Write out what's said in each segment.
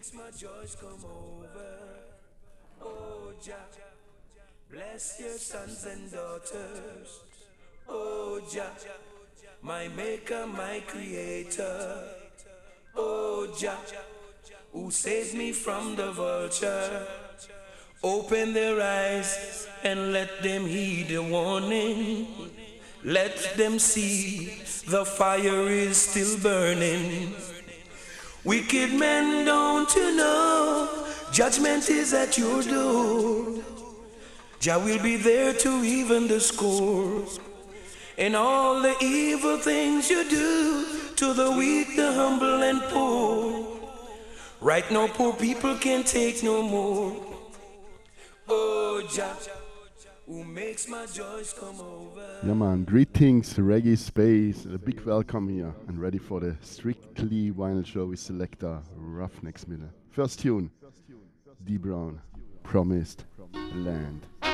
makes my joys come over. Oh, Jah, bless your sons and daughters. Oh, Jah, my maker, my creator. Oh, Jah, who saves me from the vulture. Open their eyes and let them heed the warning. Let them see the fire is still burning. Wicked men, don't you know? Judgment is at your door. Jah will be there to even the score. And all the evil things you do to the weak, the humble, and poor. Right now, poor people can't take no more. Oh, Jah, Yeah, man. Greetings, Reggae Space. A big welcome here and ready for the Strictly Vinyl Show with selector Ruffneck Smille. First tune, D Brown, Promised Land. Oh,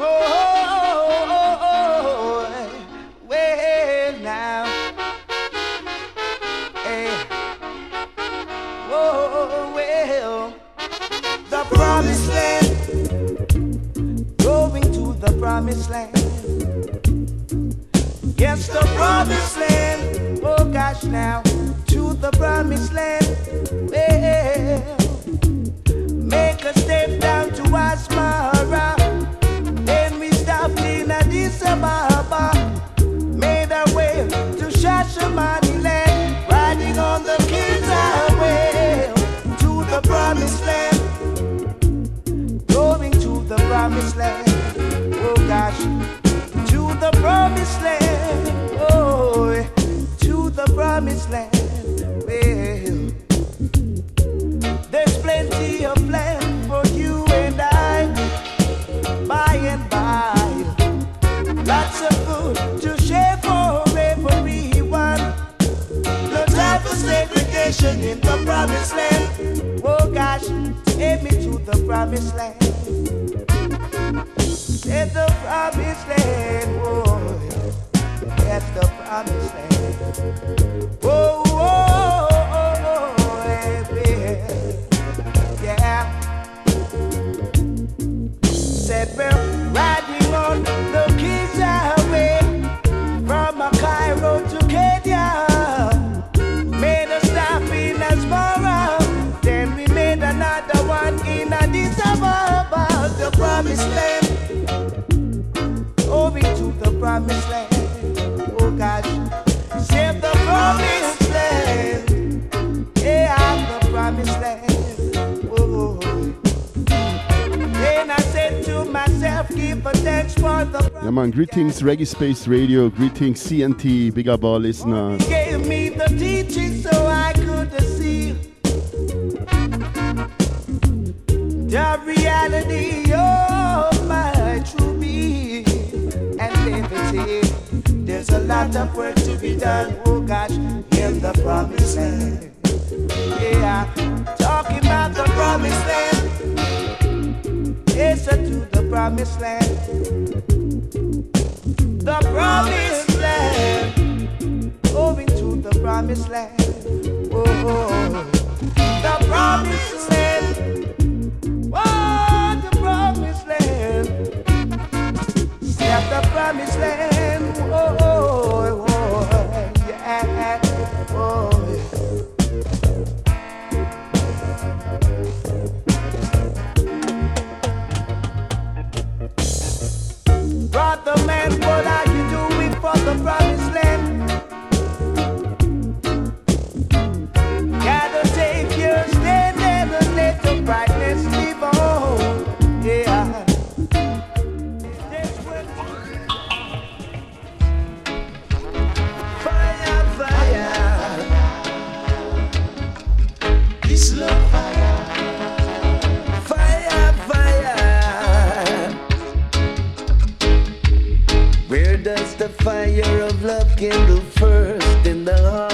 oh, oh, oh, well now. Promised land. Yes, the promised land. Oh gosh, now to the promised land. Well, make a step down to. Then promised land. Well, there's plenty of land for you and I. By and by, lots of food to share for. No segregation in the promised land. Oh gosh, take me to the promised land. It's the promised land, oh, that's the promised land. Oh, oh, oh, oh, yeah, yeah. Said Yeah, man. Greetings, Reggae Space Radio. Greetings, CNT. Big up all listeners. He gave me the teaching so I could see the reality of my true being and liberty. There's a lot of work to be done, oh gosh, in the promised land. Yeah, talking about the promised land. To the promised land. The promised land moving to the promised land. Oh, the promised land. Oh, the promised land. Step the promised land. Oh, oh, oh, yeah. Oh, Brother man, what fire of love kindle first in the heart?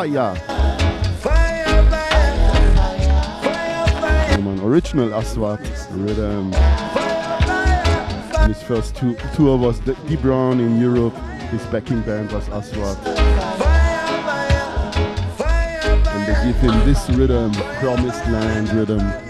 L16 La Fire. Man, original Aswad rhythm. Um, his first two, tour was D Brown in Europe. His backing band was Aswad. And they give him this rhythm, Promised Land rhythm.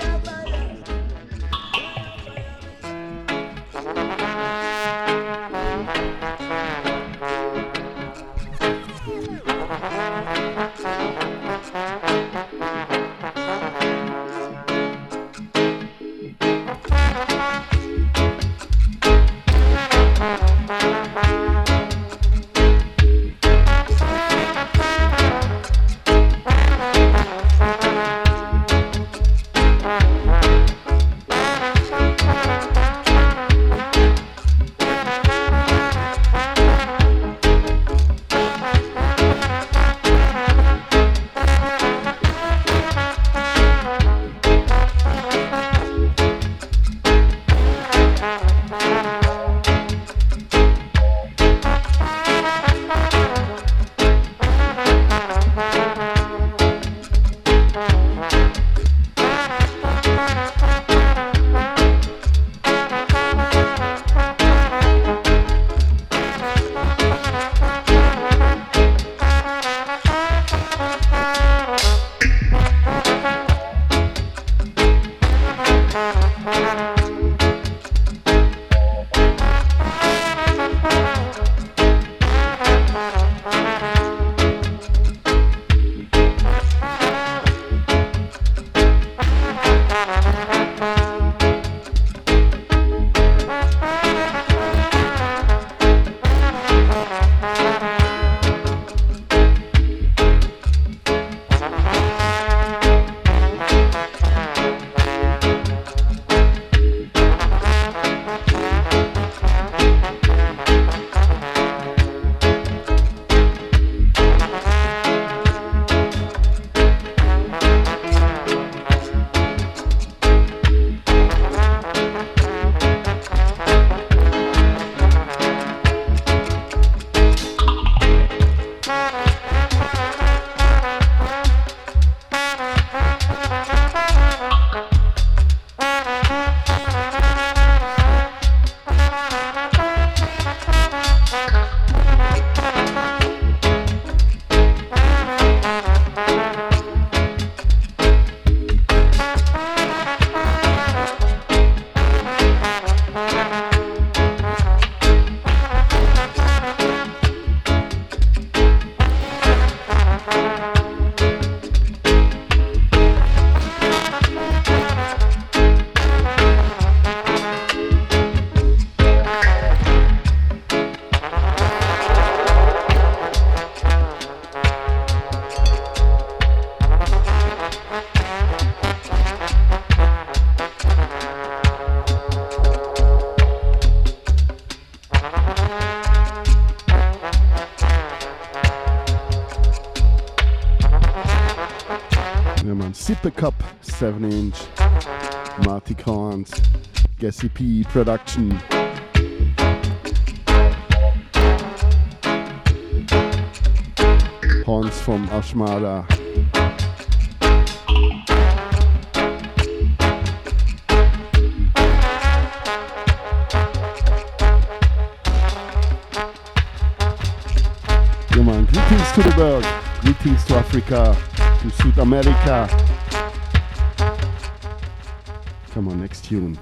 SCP production. Horns from Aschmaler. Yeah. Greetings to the world, greetings to Africa, to South America. Come on, next tune.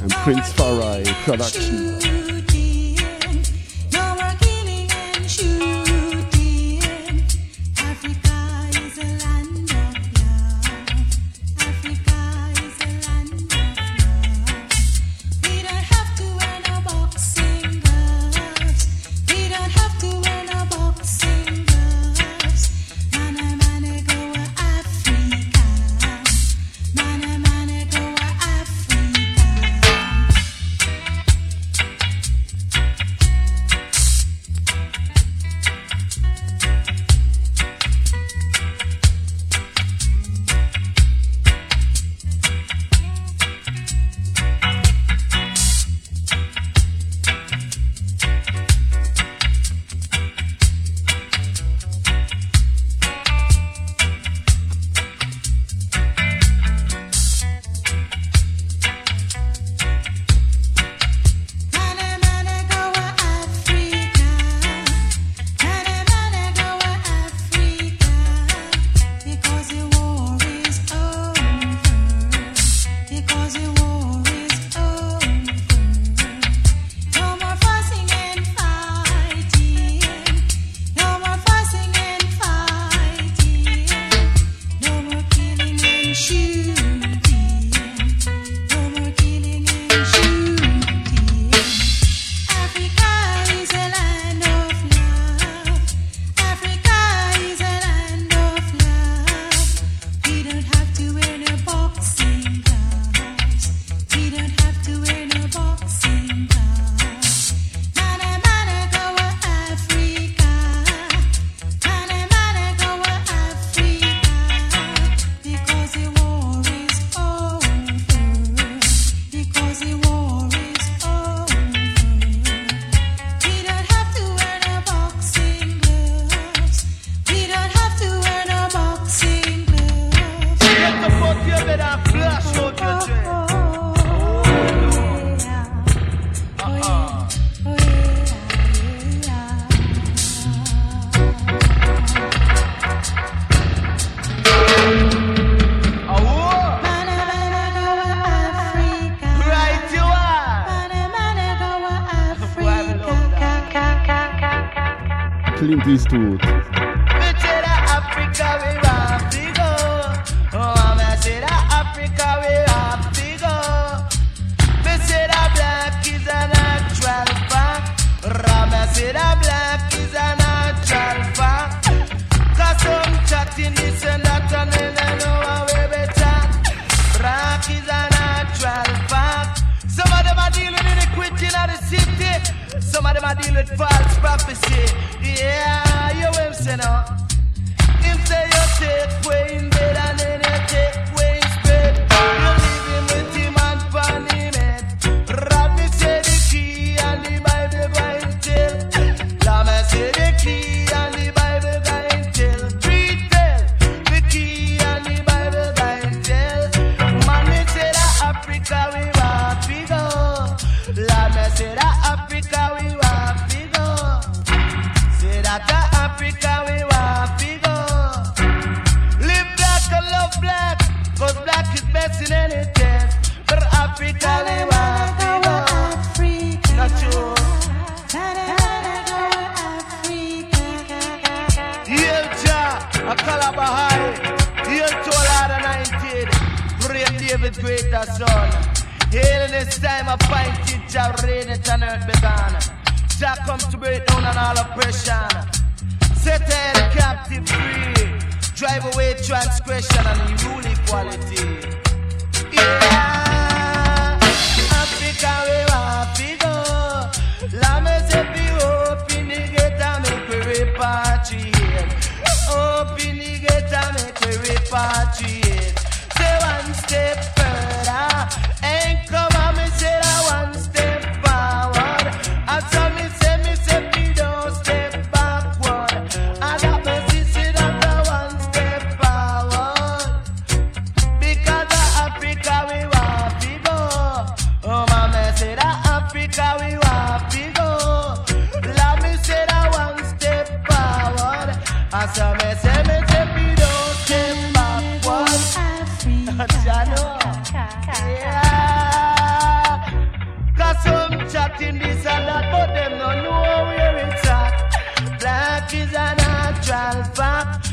And Prince Far I production. Bisous. chatting this But them know where it's at Black is a natural fact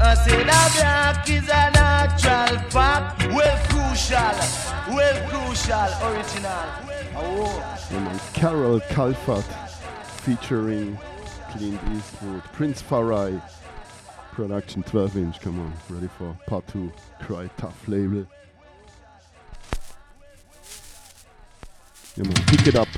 I say that black is a natural fact Well crucial, well crucial, original Carol Calfat featuring Clint Eastwood, Prince Far I, Production 12 inch, come on, ready for part 2, Cry Tuff Label. Yeah man, pick it up.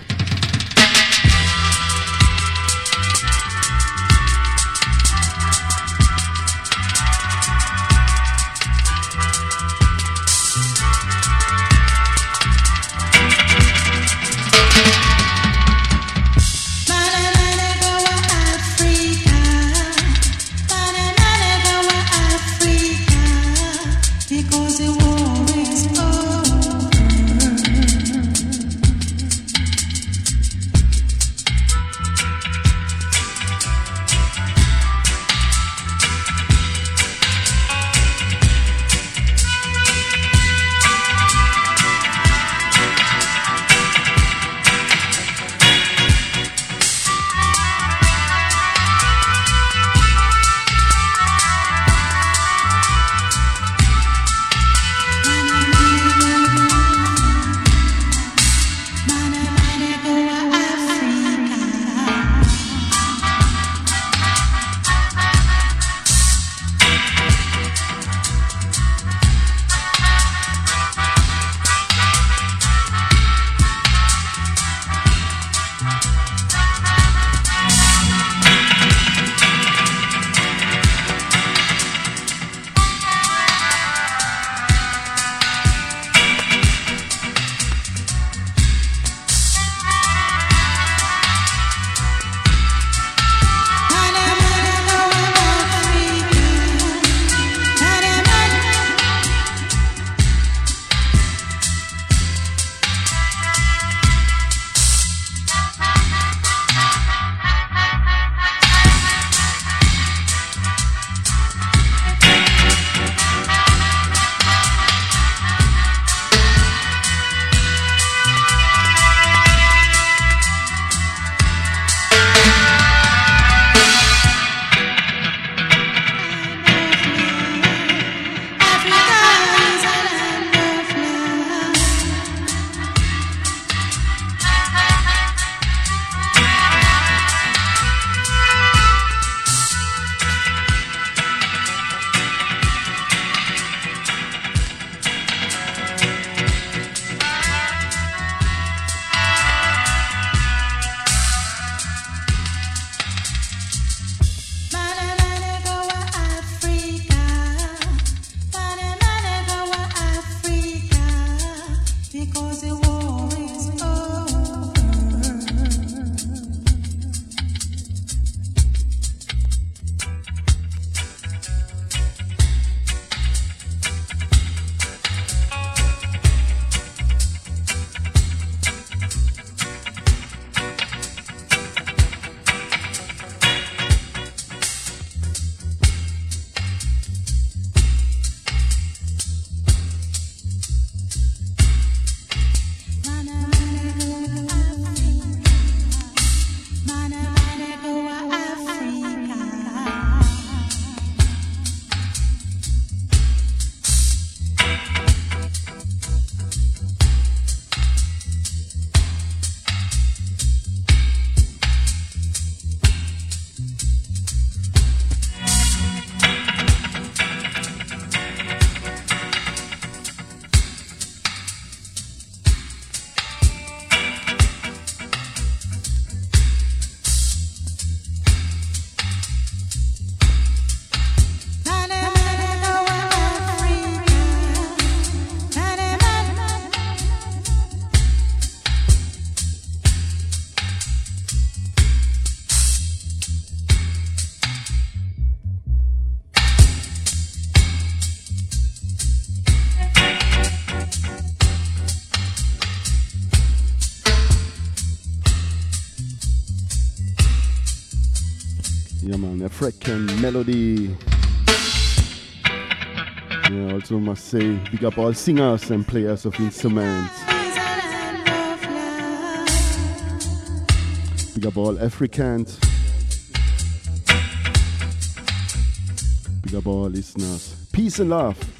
African melody. Yeah, also must say, big up all singers and players of instruments. Big up all Africans. Big up all listeners. Peace and love.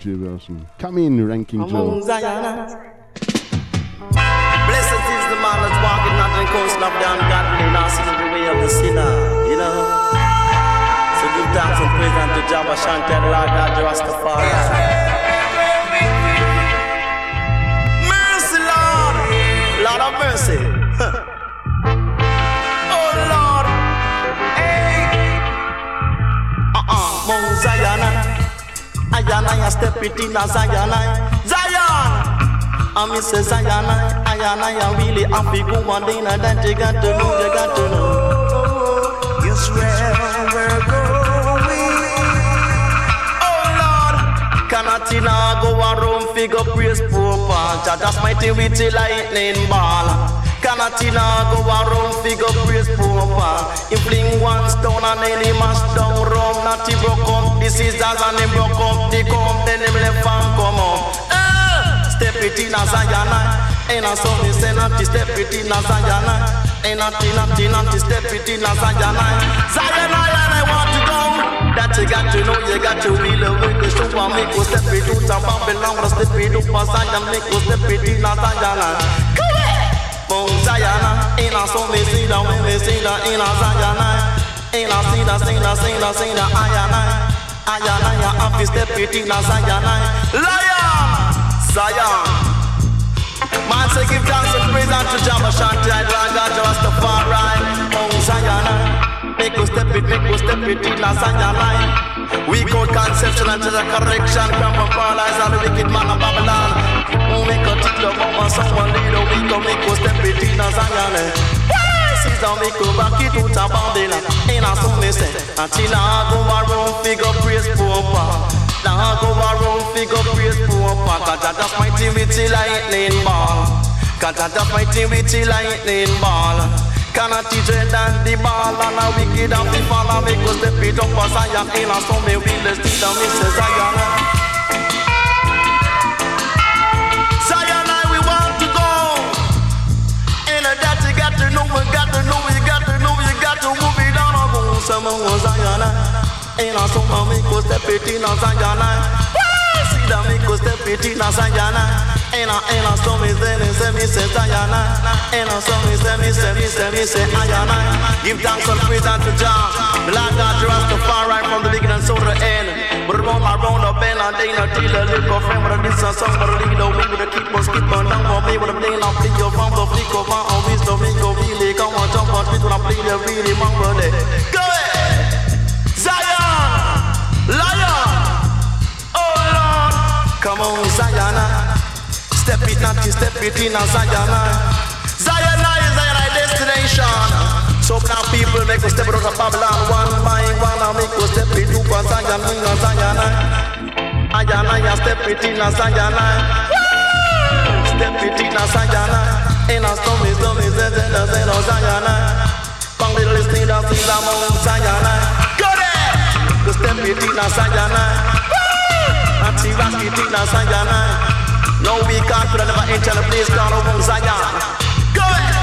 DJ version. Come in, Ranking Among Joe. Zion. Blessed is the man that's walking not in coast of the ungodly, nor sitting the way of the sinner. You know. So give thanks and praise unto Jabba Shanti and Lord God Rastafari. Ayana, ya step it in a Zion. Zion. I me say Zion, Ayana, ya really happy go one day, and then you got to know, you got to know. Yes, where we're going. Oh Lord, Canatina go around figure praise pan. Just mighty with the lightning ball. Canatina go around figure praise pan. He fling one stone and then he mash down rum. Not he broke up the scissors and he broke up the comb. Then Eh, Step it in a Zion. Ain't a son is saying that he step it in a Zion. Ain't a tina tina step it in a Zion. Zion, I want to go. That you got to know, you got to be the way the show and make us step it out of Babylon, but step it up and Zion, make us step it in a Zion. Mount Zion, in a song we sing that, when we sing that in a Zion. In a sing that, sing that, sing that, sing that, ayana, ayana, ya happy step it in a Zion. Lion, Zion. Man say give thanks and praise unto Jabba Shanti and God Rastafari Mount Zion. Make us step it, make us step it in a Zion line. We call conception and a correction Come from paralyze all the wicked man of Babylon. Oh, make us teach the mama someone lead a week Make us step it in a Zion Caesar make us back it out of Babylon. In a they say Until I go around figure praise Papa now go around figure praise poor Cause I just mighty with the lightning ball. Cause I just mighty with the lightning ball. Can I teach it than the ball And a wicked and the fall And make us step it up as Zion In a may we let's teach them Mrs. Zion. Zion I we want to go In a to We to to to summer, me go step it in a Zion. See that me go step it in a Zion. In a in a summer, me say me say me say Zion. In a summer, me say me say me say me say Ayana. Give thanks and praise unto Jah. The Lord God Rastafari from the beginning so the end. But round around the bend and they not deal a little friend with a a song, but a lead away with a keep on skip on down for me with a play now play your phone the flick of my own wisdom. Me go really come on jump on tweet when I play the really mango day. Go ahead. Come on Zion, step it not to step it in Zion, Zion is Zion destination. So now people make us step out of Babylon. One by one, and make us step it a Zion, in a Zion, step it in Zion, step it in Zion, in storm is in a Zion, Bang little listening to the Mount Zion. Go there! Step it in a Sayana. Anti rock it in a No, we can't put never enter the place called Mount Zion. Go ahead!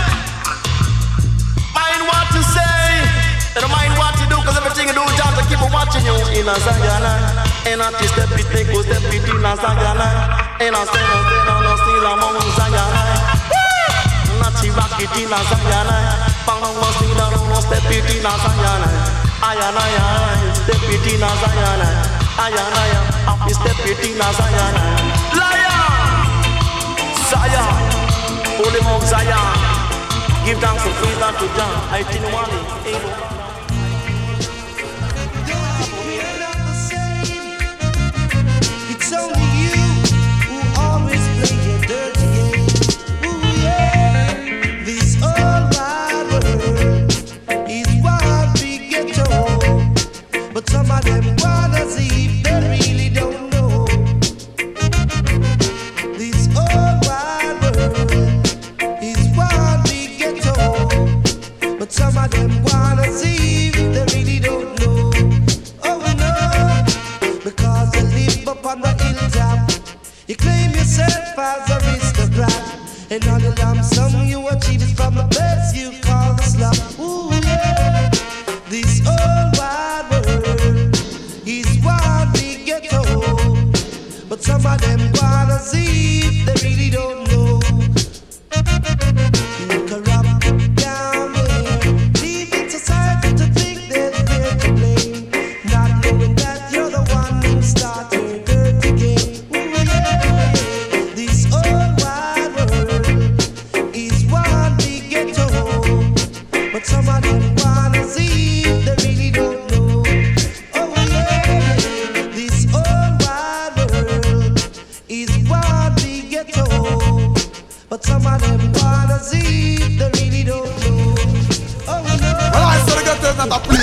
Mind what to say. Don't mind what to do, cause everything you do, John, to keep watching you in a Sayana. And I just step it, make go step it in a Sayana. And I say, no, say, no, no, still I'm on Sayana. Nazi rock it in a Sayana. Bang, bang, bang, still step it in a Sayana. Ayana, ayana, step it in a Sayana. Ayana, ayana, happy step it in a Sayana. Lion! Zion! Holy Mount Zion! Give thanks and praise unto Jah. I one is We're And all the lump sum you achieve is from the best you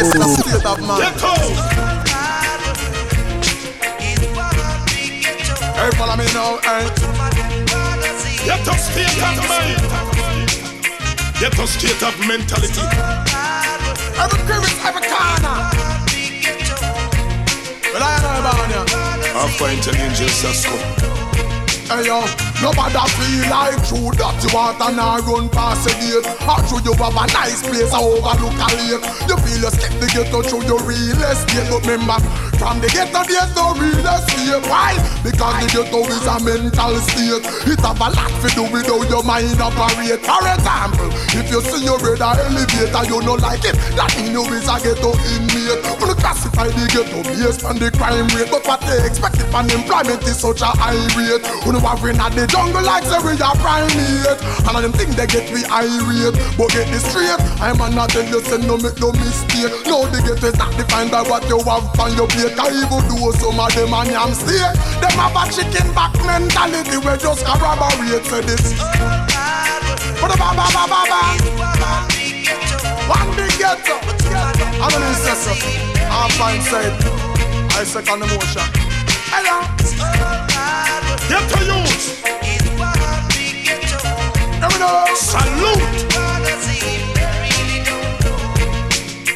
is not a place, it's a state of mind. Hey, follow me now, hey. Get a state of mind. Get a state of mentality. Every crevice, every corner. Well, I know about you. I find an angel Sasko. Hey yo, nobody feel like true that you want and I run past the gate. Or true you have a nice place I overlook a lake. You feel you skip the ghetto through your real estate. But remember, from the ghetto there's no real estate. Why? Because the ghetto is a mental state. It have a lot to do with how your mind operate. For example, if you see your brother elevator, you don't like it. That mean you is a ghetto inmate. Wanna classify the ghetto based on the crime rate, but what they expect if unemployment is such a high rate. Wanna worry at the jungle like say we are primate. And of them think they get me irate, but get this straight. I'm not tell you say no make no mistake. No, the ghetto is not defined by what you have on your plate. I even do some of them and yam stay. Them have a chicken back mentality where just corroborate say this. But ba ba ba ba ba. One big ghetto. I'm an incessor. I find said. I second emotion. Hello. Get me know. Salute.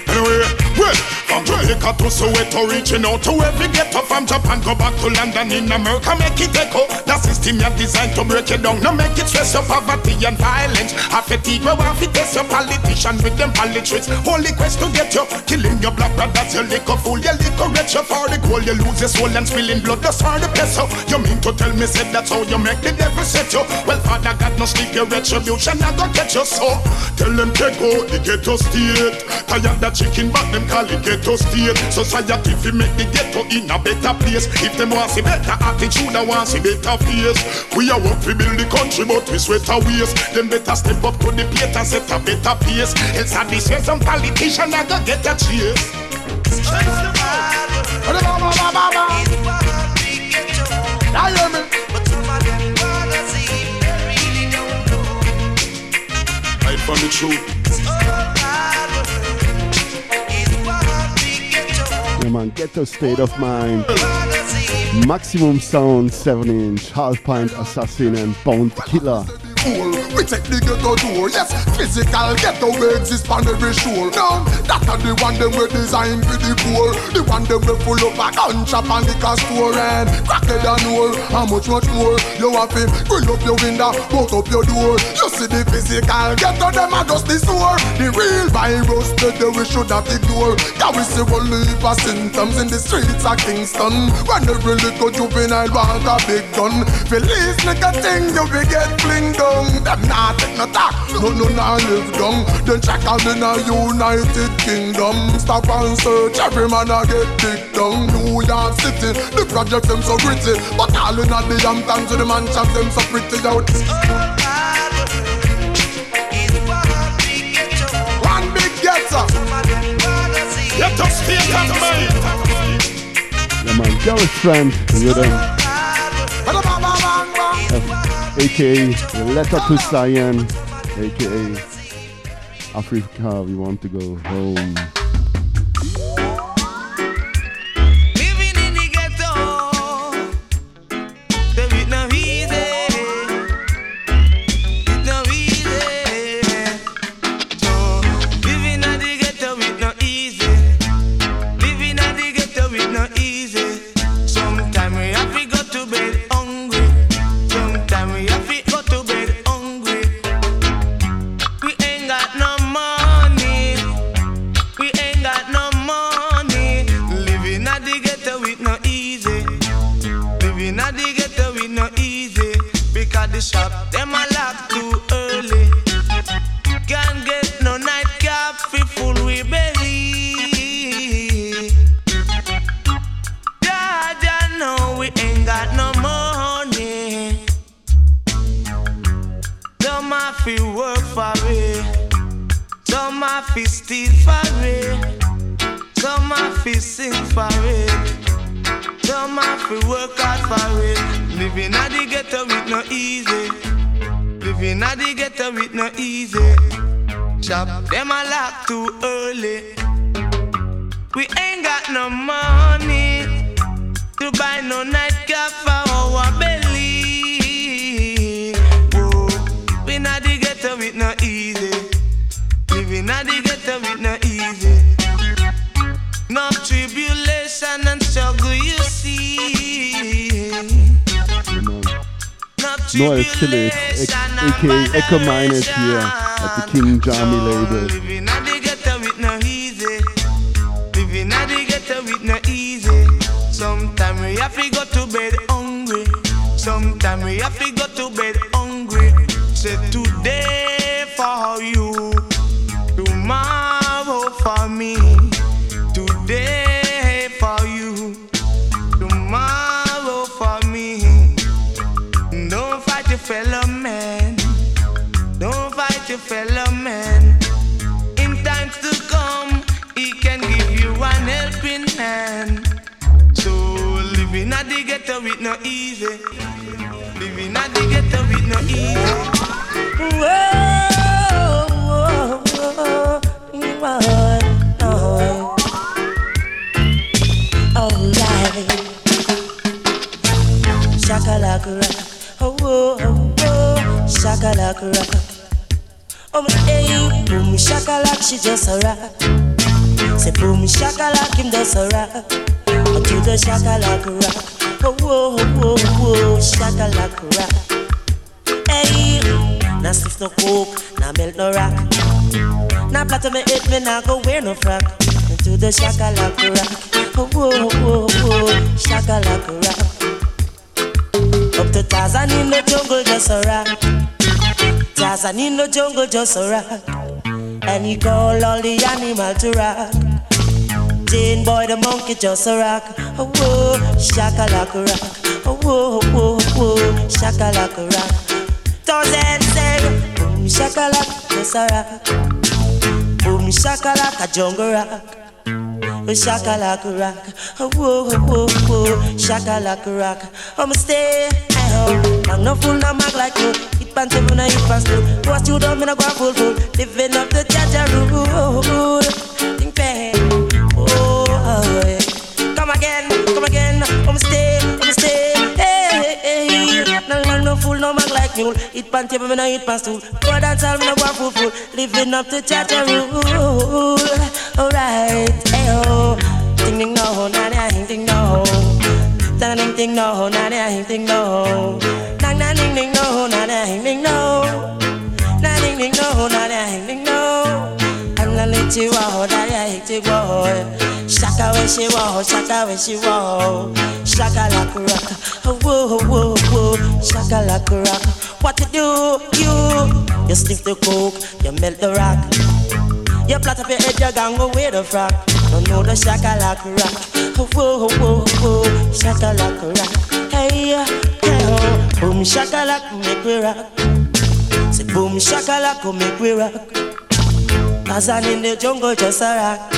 Anyway, from Jamaica to Soweto, reaching out to every ghetto from Japan, go back to London in America, make it echo. The system you designed to break it down, no make it stress your poverty and violence. A team, we want to test your politician with them politics. Holy quest to get you, killing your black brothers, your liquor fool, your liquor rich, you for the goal, you lose your soul and spilling blood, that's all the peso. You mean to tell me, said that's how you make the devil set you? Well, Father God, no sleep, your retribution, I go get you, so. Tell them take out the ghetto state. Tired that chicken but them call it ghetto state. Society fi make the ghetto in a better place. If them want see better attitude, I want see better face. We are work we build the country, but we sweat our ways. Them better step up to the plate and set a better pace. Else I this way some politician I go get a chase. You hear me? Right from the truth. Man, ghetto state of mind. Maximum sound, 7 inch, half pint assassin, and Bounty Killer. We take the ghetto door, yes. Physical ghetto we exist on every shore. No, that are the one them we design for the poor. The one them we full up a gun shop and liquor store and crack it and more. How much much more? You have to grill up your window, bolt up your door. You see the physical ghetto them are just the sore. The real virus that we should not ignore. Can we see only for symptoms in the streets of Kingston? When every little juvenile want a big gun. Feliz nigga thing you be get fling down. Them not take no talk, no no nah live down. Then check out in a United Kingdom. Stop and search, every man a get dick down. New York City, the projects them so gritty, but all in a the Hamptons, the man mansions them so pretty out. One big ghetto. Get a state of mind. Yeah, man, Gareth Friend, rhythm, aka Letter to Zion, aka Africa, we want to go home. Them a lock too early. Can't get no night coffee full we belly. Jaja know we ain't got no money. Some a fi work for it, some a fi steal for it, some a fi sing for it. Some have to work hard for it. Living at the ghetto with no easy. Living at the ghetto with no easy. Shop them a lock too early. We ain't got no money to buy no nightcap for our belly. Whoa, we not the ghetto with no easy. Living at the ghetto with no easy. No tribulation Noel Phillips, aka Echo Minott here at the King Jammy label. Living at the ghetto with no easy. Living at the ghetto with no easy. Sometimes we have to go to bed hungry. Sometimes we have to go to bed hungry. Say today for you, tomorrow for me. Ghetto with no easy. Living at the ghetto with no easy. Whoa, whoa, whoa, whoa. Shakalaka. Oh, oh, oh, oh. Shakalaka. Oh, she just a rock. Say boom, shakalak, him just a rock. To the shakalaka rock. Oh, oh, oh, oh, shakalaka rock. Hey, now sniff no coke, now melt no rock. Now platter me hit me, now go wear no frock. Into the shakalaka rock. Oh, oh, oh, oh, shakalaka rock. Up to Tarzan in the jungle, just a rock. Tarzan in the jungle, just a rock. And he call all the animal to rock. Jane boy, the monkey, just a rock. Oh, whoa, shakalaka rock. Oh, whoa, oh, whoa, oh, whoa, shakalaka rock. Thousand say, boom, shakalaka, just a rock. Boom, shakalaka, jungle rock. Oh, shakalaka rock. Oh, whoa, oh, whoa, whoa, shakalaka rock. I'ma stay at home. I'm no fool, no mag like you. Hit up when I hit pants too. What you done, me no go full full. Living up the Jaja rule. Think bad. Mule. Hit pants up when I hit pants too. Go dance all, me no go full full. Living up the Jaja rule. Alright, hey, oh. Ding ding no, na na ding ding no. Da ding ding no, na na ding ding no. Na na ding ding no, na na ding ding no. Na ding ding no, na na ding ding no. And I let you out, oh, I hate you go. Shaka when she walk, oh, shaka when she walk. Shaka like a rock, oh, whoa, whoa, whoa. Shaka like a rock. You you? You sniff the coke, you melt the rock. You plot up your head, you gang away the frock. Don't know the shakalaka rock. Whoa, whoa, whoa, shakalaka rock. Hey, hey, oh. boom shakalaka, make we rock. Say boom shakalaka, make we rock. Tarzan in the jungle, just a rock.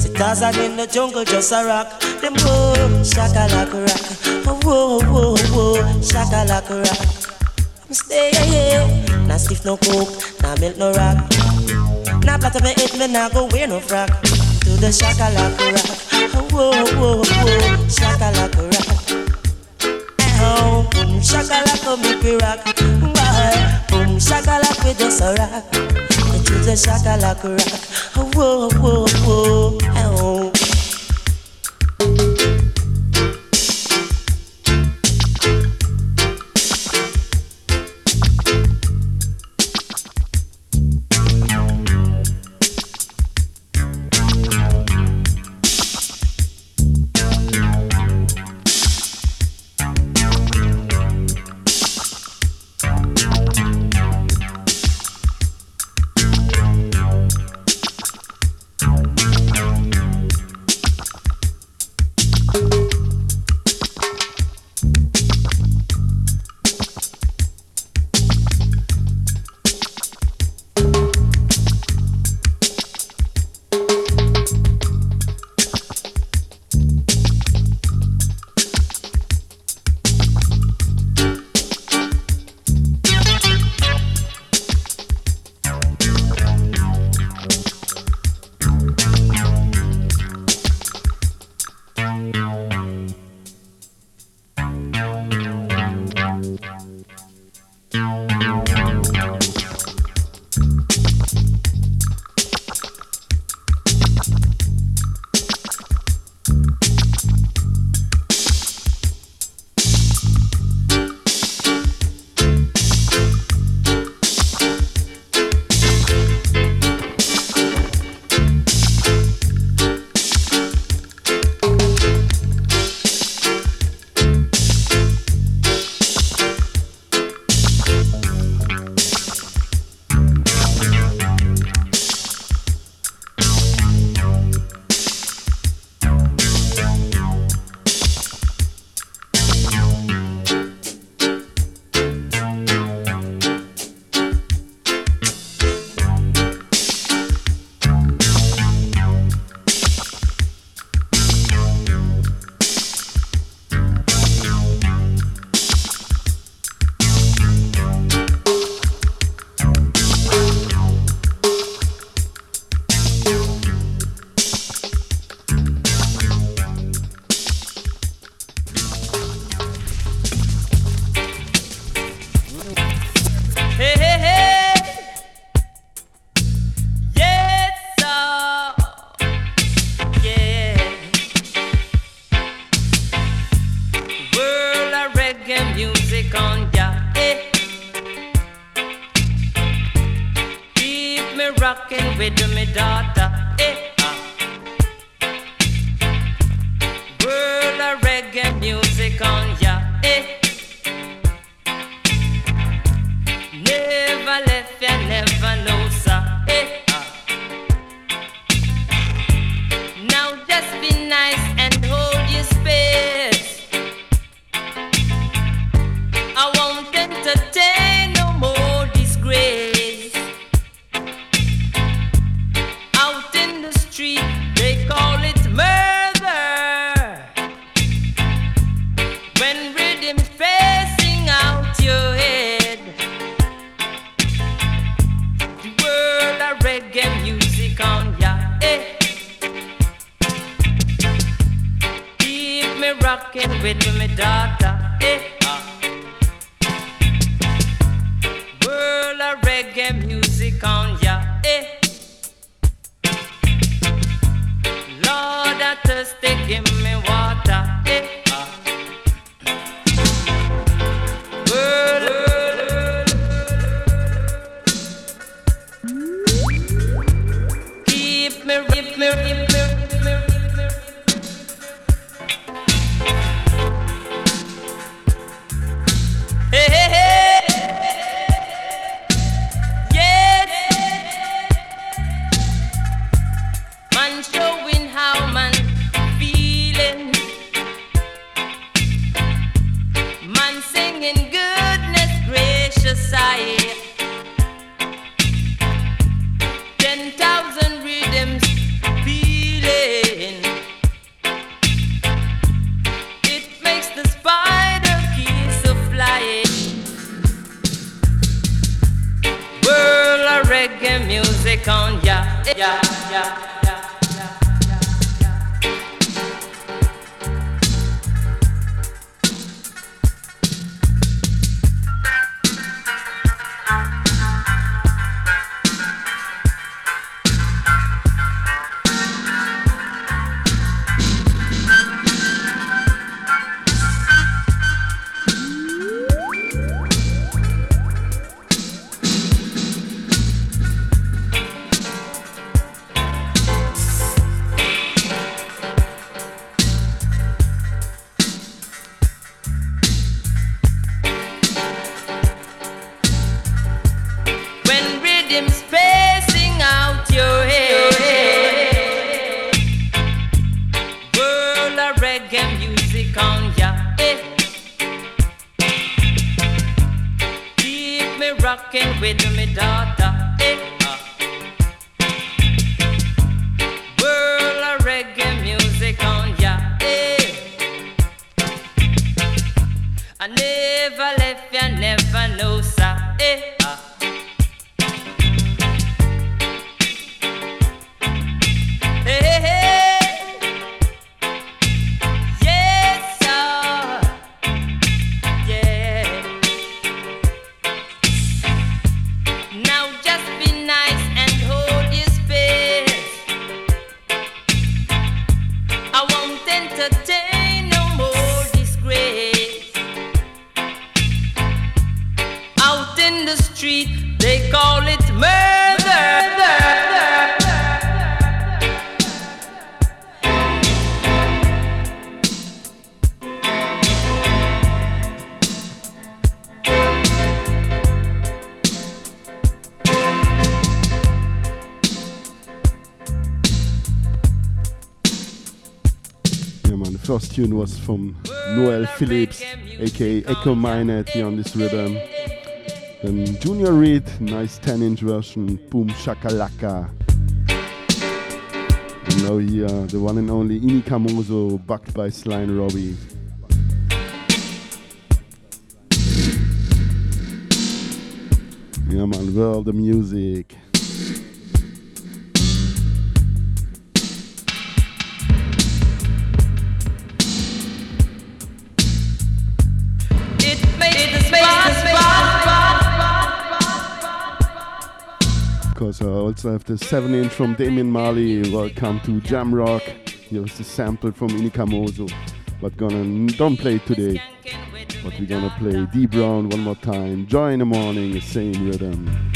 Say Tarzan in the jungle, just a rock. Them boom shakalaka rock. Whoa, whoa, whoa, shakalaka rock. Stay. Now stiff no coke, now milk no rock. Now platter me hit me, now go wear no frock. To the shakalaka rock. Oh, whoa, whoa, whoa, shakalaka rock. Oh, boom, shakalaka make me rock. Why? Boom, shakalaka we just a rock. To the shakalaka rock. Oh, whoa, whoa, whoa. Oh. rocking with me, daughter. tune was from Noel Phillips, aka Echo Minott, here on this rhythm. Then Junior Reid, nice 10 inch version, Boom Shakalaka. And now here, uh, the one and only Ini Kamoze, backed by Sly and Robbie. Yeah man, world the music. So after uh, 7 inch from Damian Marley. Uh, Welcome to Jamrock. Here's a sample from Ini Kamoze. But gonna don't play today. But we're gonna play D Brown one more time. Joy in the morning, same rhythm.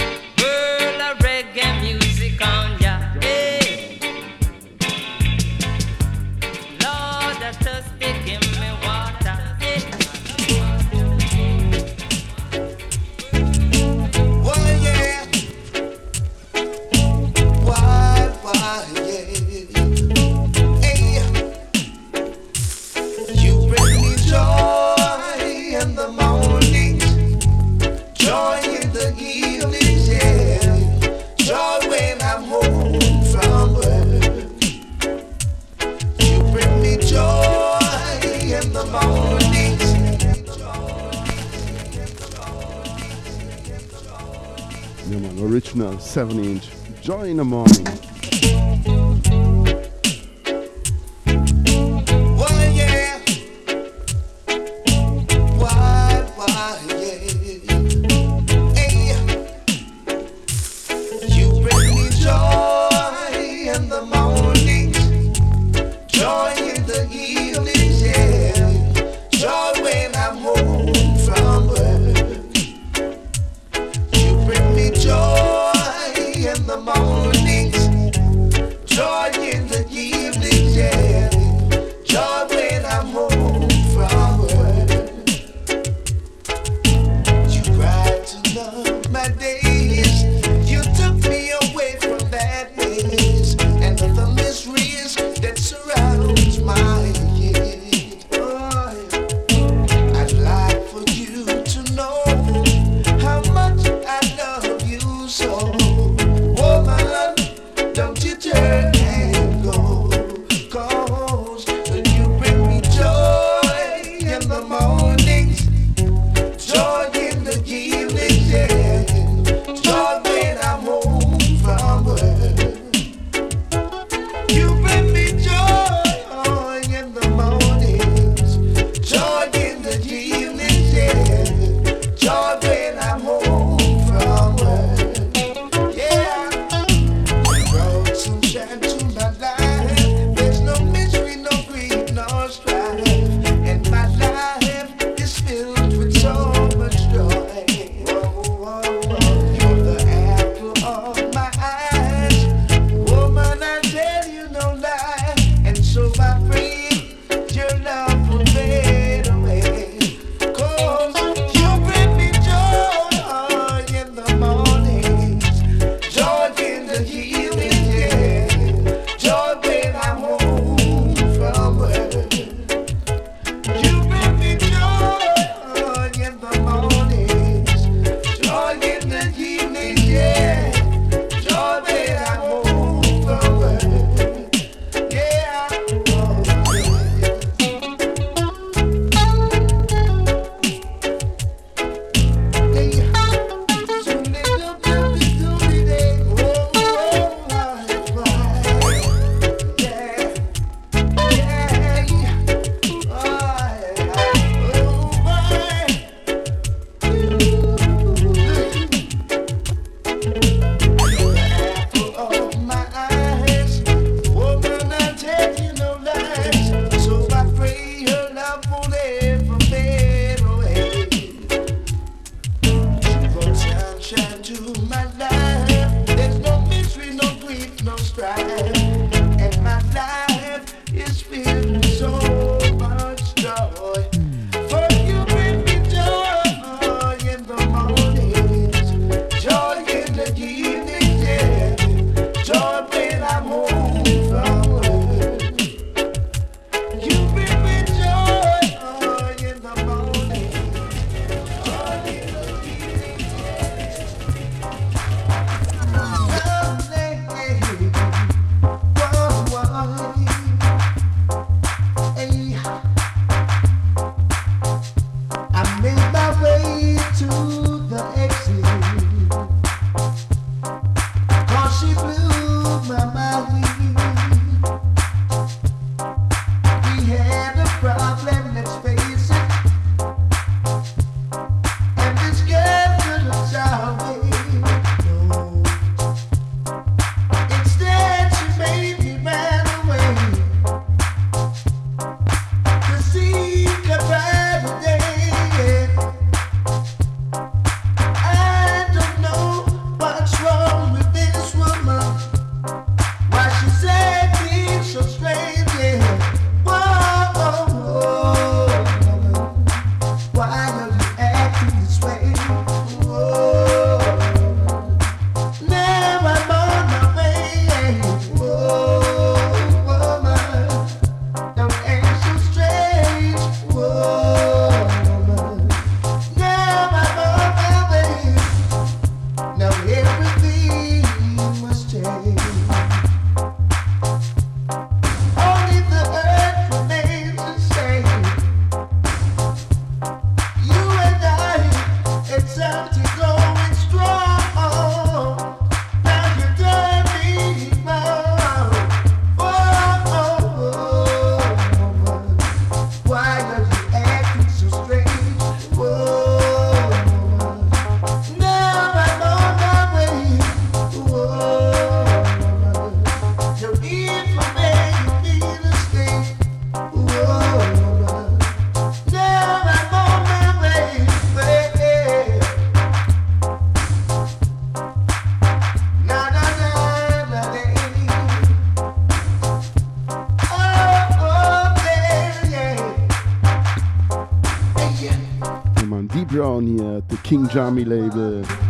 King Jammy label.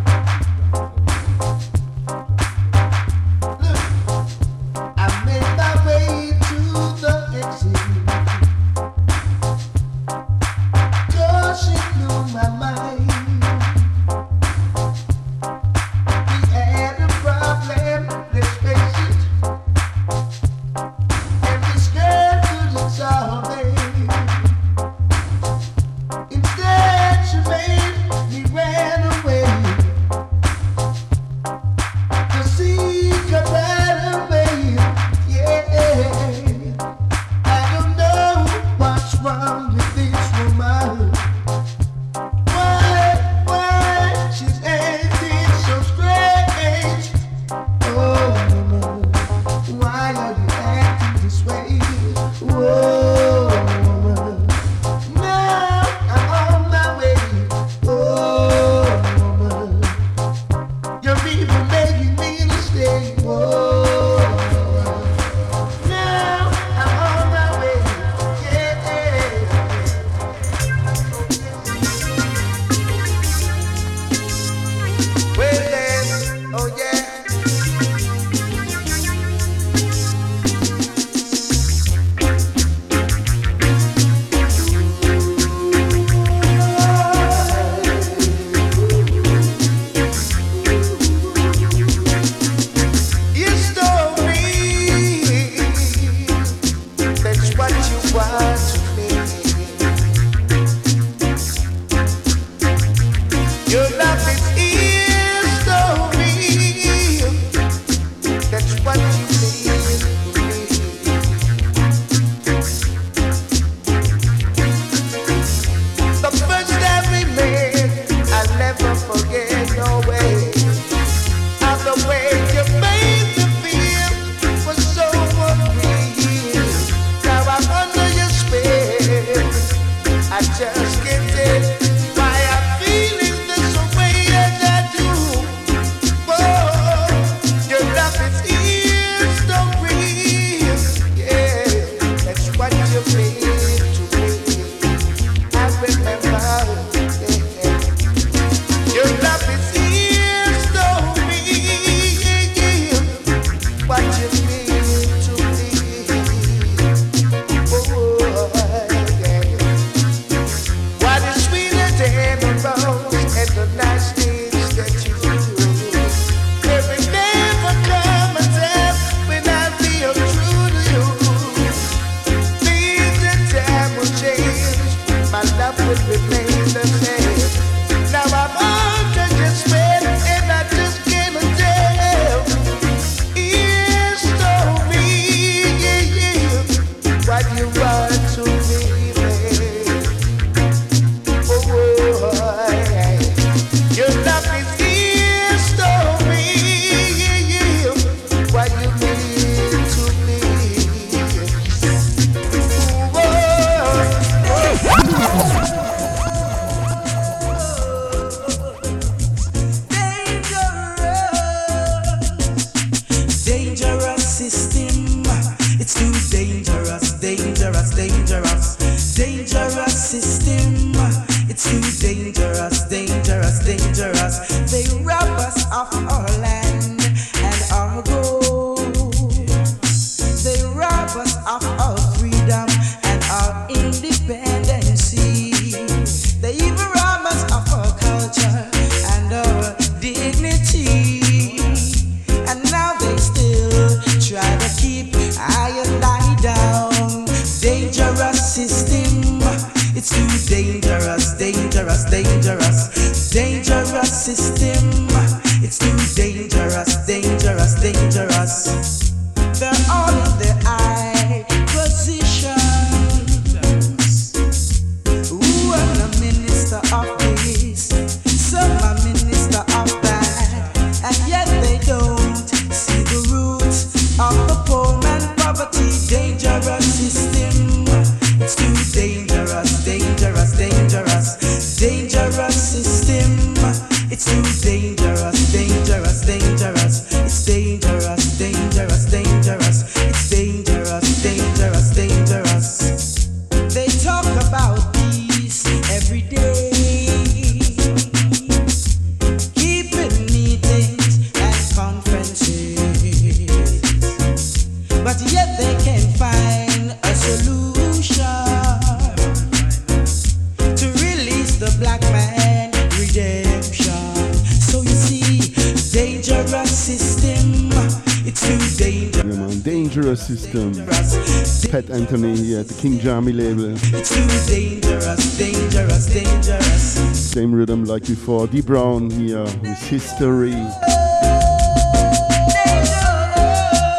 like before. Dee Brown here with History.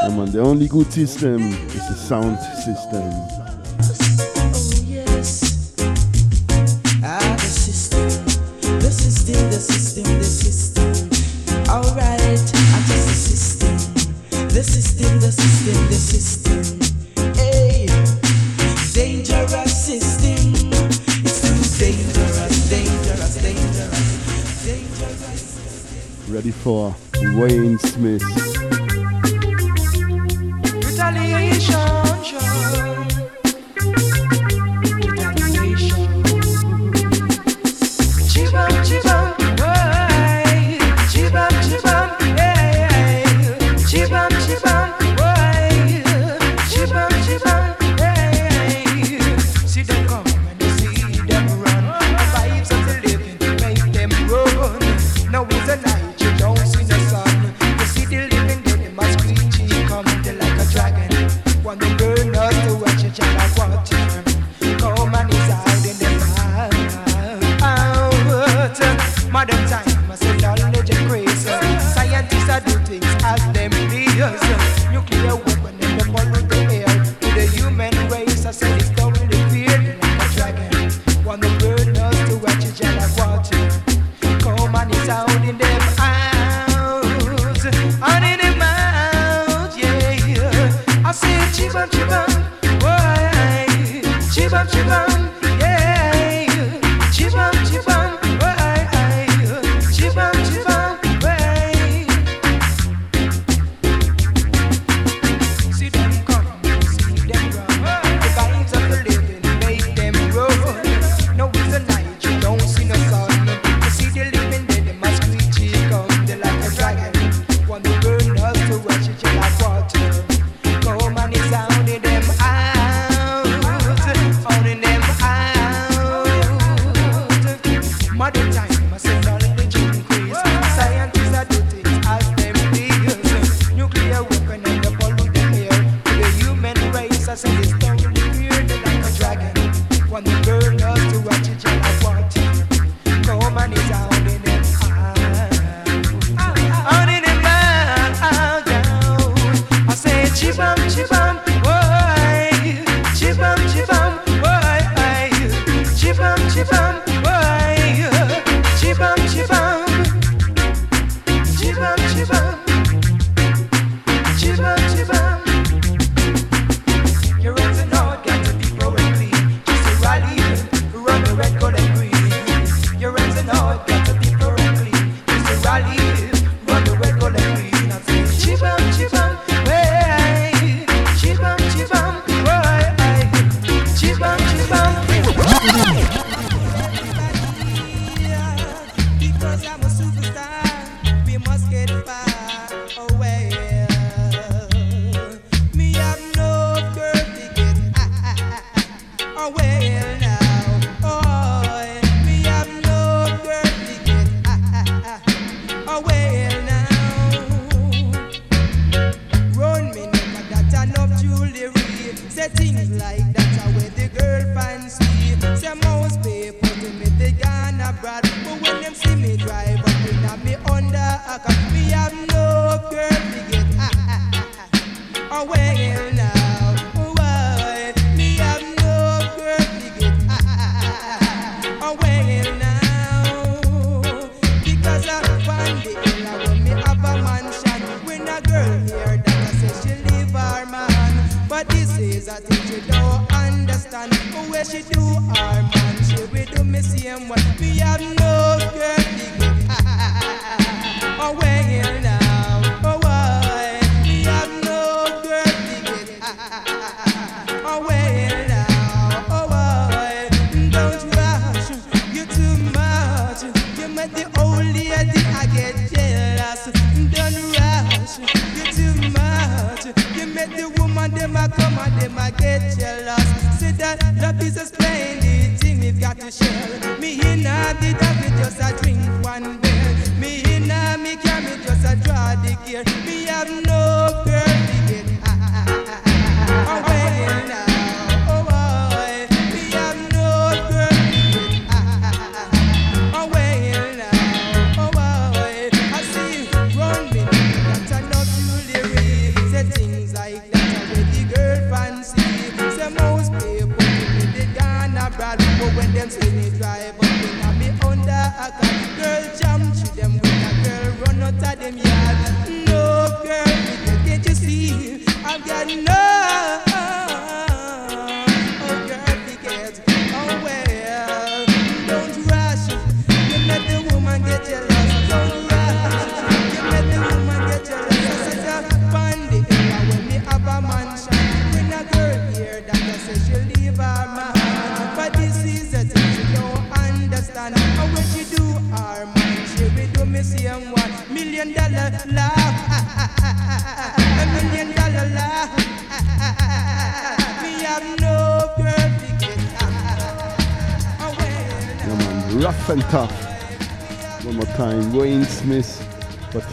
Come on, the only good system is the sound system.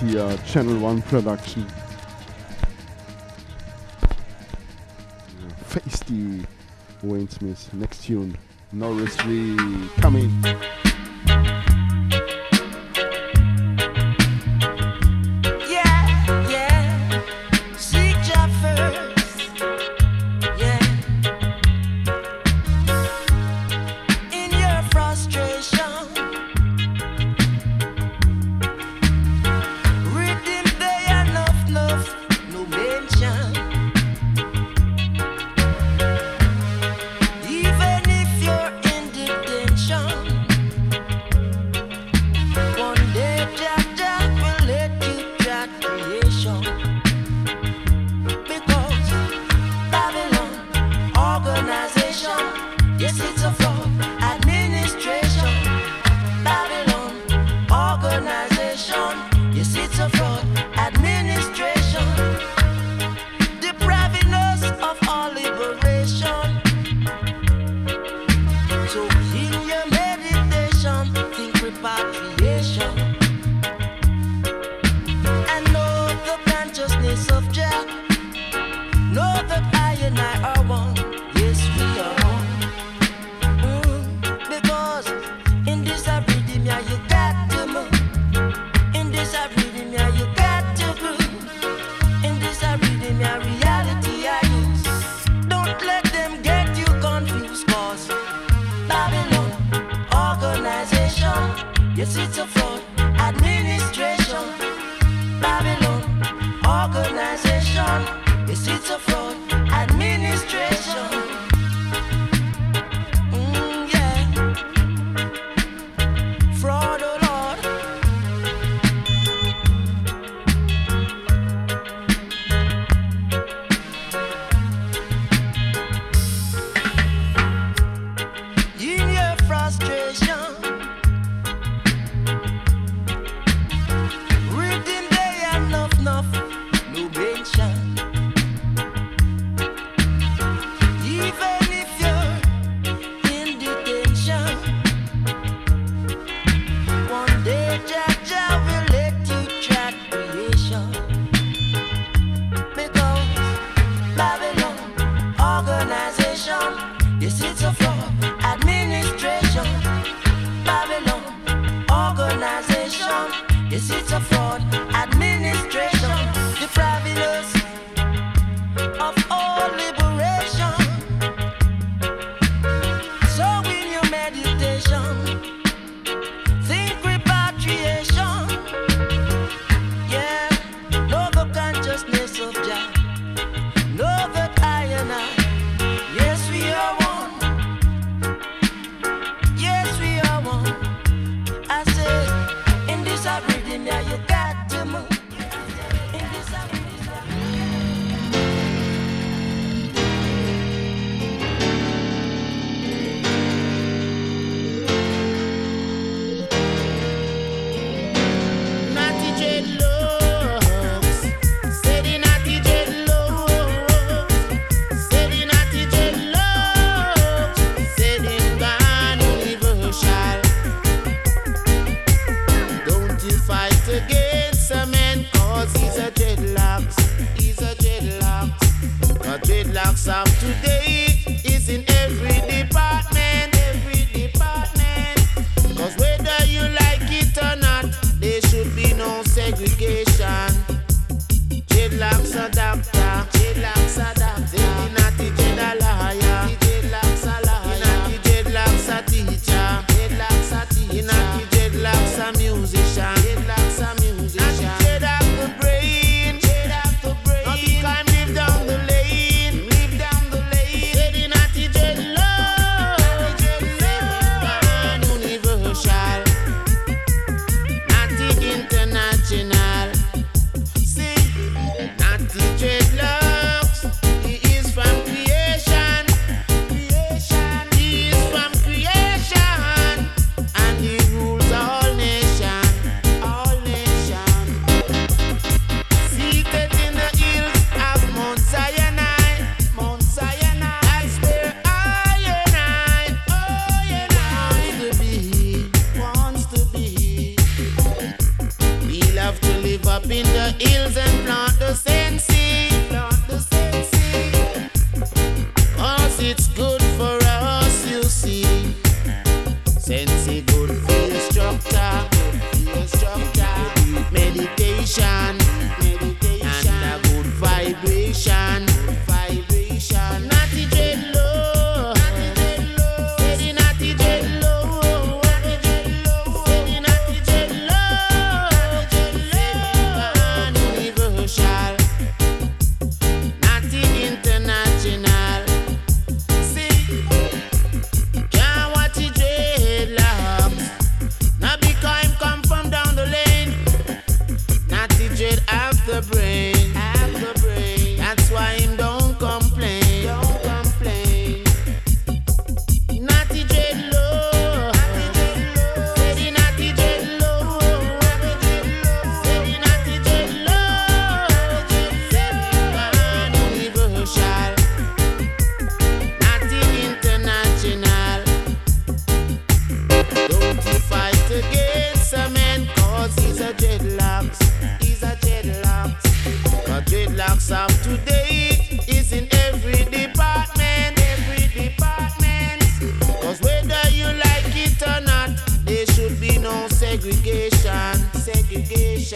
here, uh, Channel 1 production. Feisty Wayne Smith, next tune, Norris Lee, coming.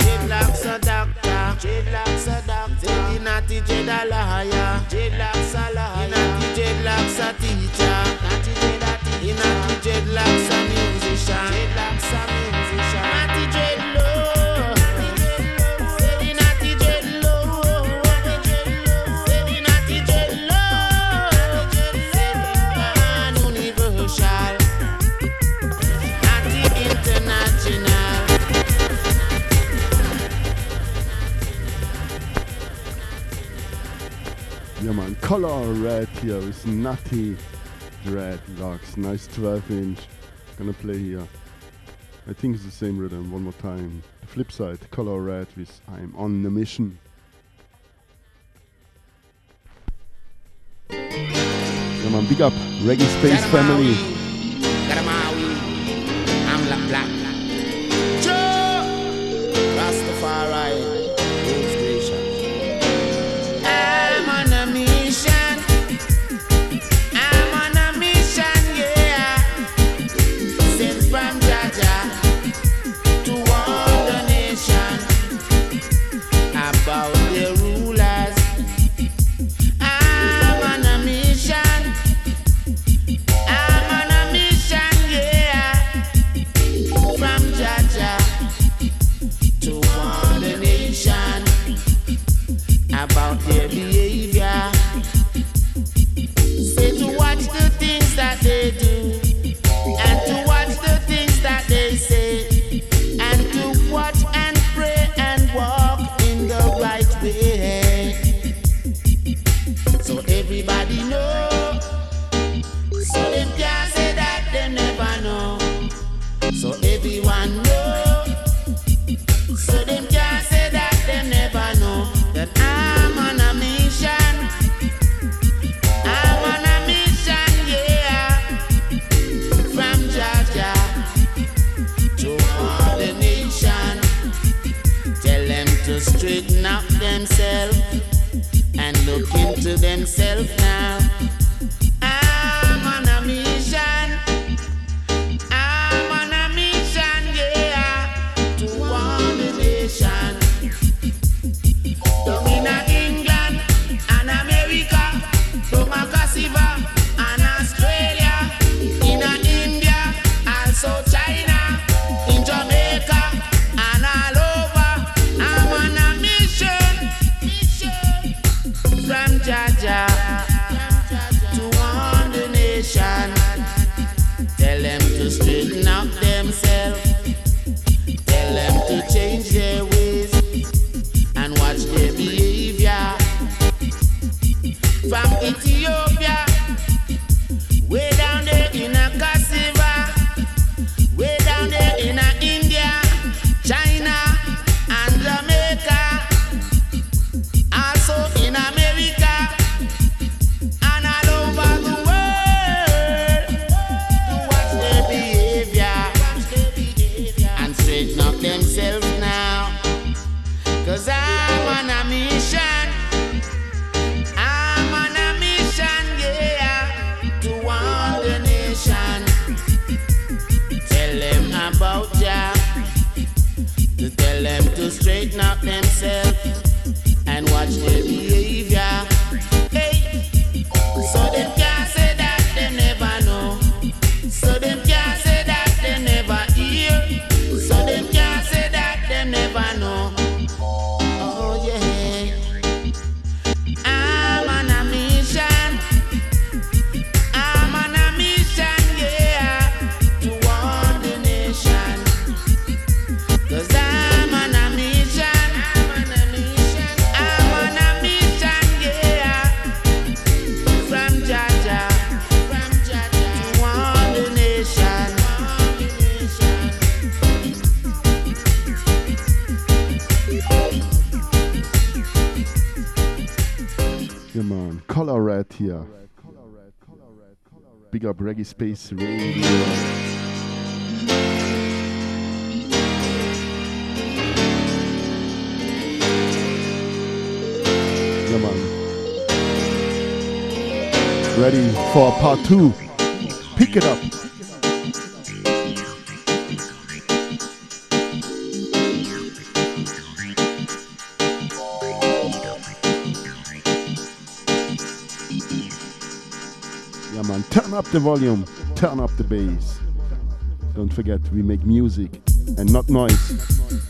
Jedlock's a doctor. Jedlock's a doctor. Say natty dread a liar. Dreadlocks a liar. Natty dreadlocks a teacher. Not Natty dread a teacher. Natty dreadlocks Color red here. It's Nutty Dreadlocks. Nice 12 inch. Gonna play here. I think it's the same rhythm. One more time. The flip side, Color Red with I'm on the mission. Come on, big up, Reggae Space family. I'm la black. themselves now. Prague Space Radio. ready for part two. Pick it up. Up the volume, turn up the bass. Don't forget, we make music and not noise.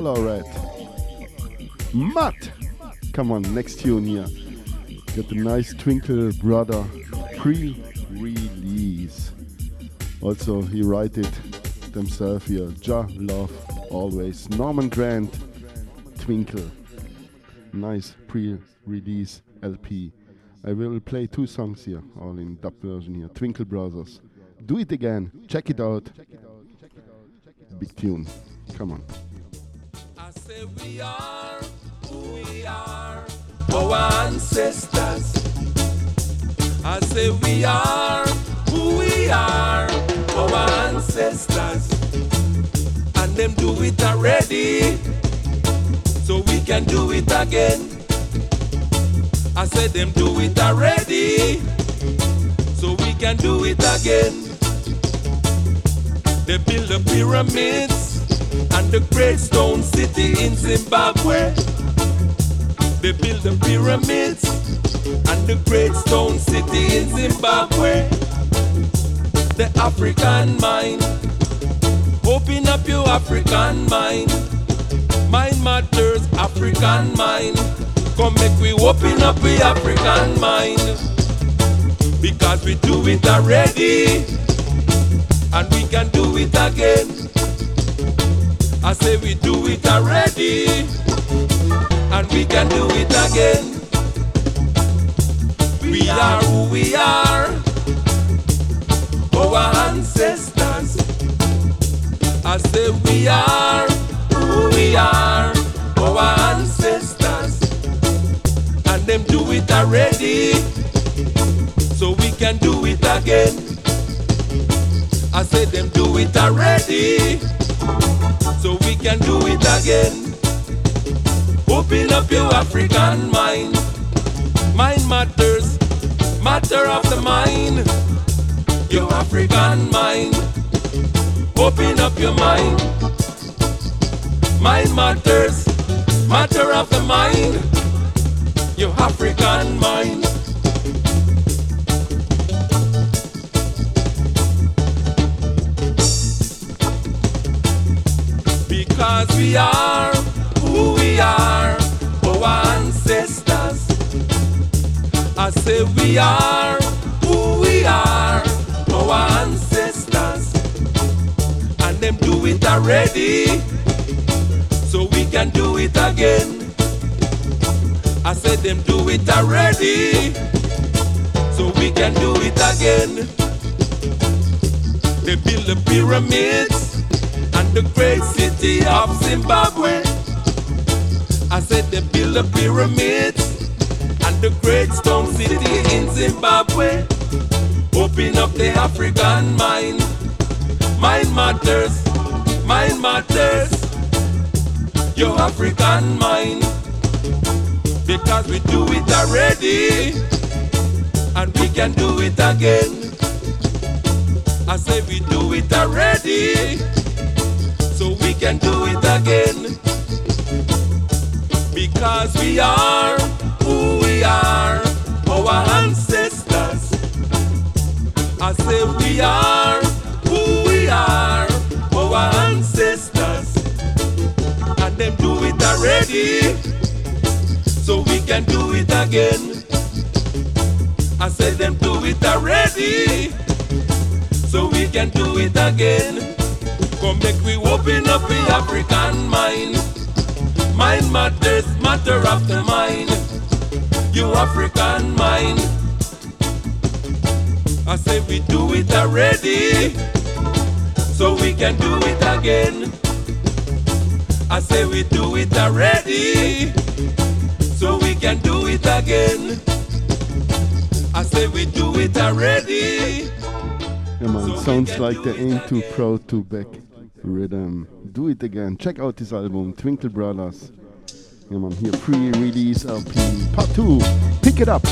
Color red. Matt! Come on, next tune here. Got the nice Twinkle Brother pre release. Also, he write it himself here. Jah Love Always. Norman Grant, Twinkle. Nice pre release LP. I will play two songs here, all in dub version here. Twinkle Brothers. Do it again. Check it out. Big tune. Come on. I say we are who we are, our ancestors. I say we are who we are, our ancestors. And them do it already, so we can do it again. I said them do it already, so we can do it again. They build the pyramids and the great stone city in Zimbabwe. They build the pyramids and the great stone city in Zimbabwe. The African mind, open up your African mind. Mind matters, African mind. Come make we open up the African mind. Because we do it already and we can do it again. I say we do it already, and we can do it again. We are who we are, our ancestors. I say we are who we are, our ancestors, and them do it already, so we can do it again. I said them do it already, so we can do it again. Open up your African mind. Mind matters, matter of the mind. Your African mind. Open up your mind. Mind matters, matter of the mind. Your African mind. Because we are who we are, our ancestors. I say we are who we are, our ancestors. And them do it already, so we can do it again. I said them do it already, so we can do it again. They build the pyramids the great city of Zimbabwe. I said they build the pyramids and the great stone city in Zimbabwe. Open up the African mind. Mind matters, mind matters. Your African mind. Because we do it already and we can do it again. I say we do it already can do it again. Because we are who we are, our ancestors. I say we are who we are, our ancestors. And them do it already, so we can do it again. I say them do it already, so we can do it again. Come make we open up the African mind. Mind matters, matter of the mind. You African mind. I say we do it already, so we can do it again. I say we do it already, so we can do it again. I say we do it already. Yeah, man, sounds like they ain't too proud to back rhythm. Do it again. Check out this album, Twinkle Brothers. Yeah, man, here pre-release LP part two. Pick it up.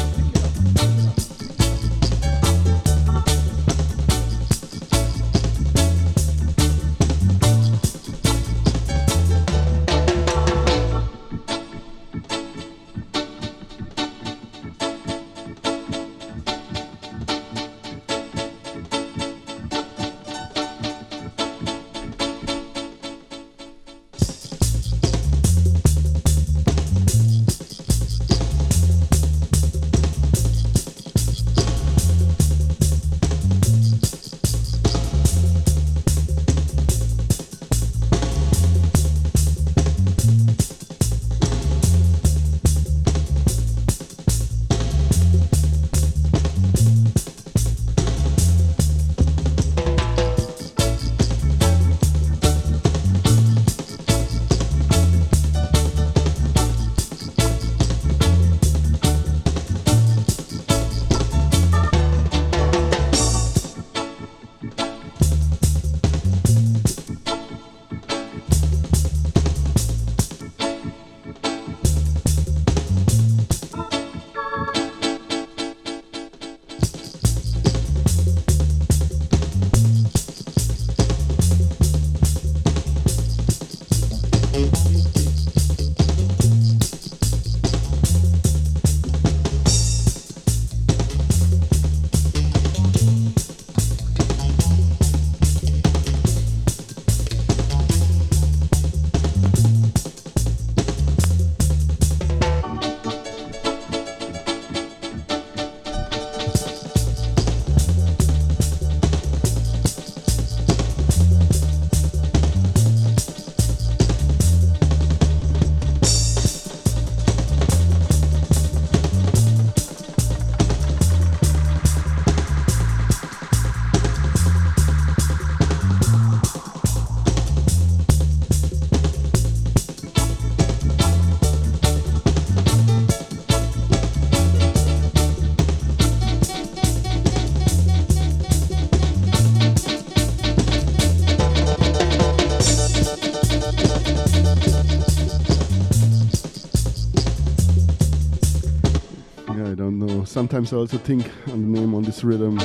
Sometimes I also think on the name on this rhythm,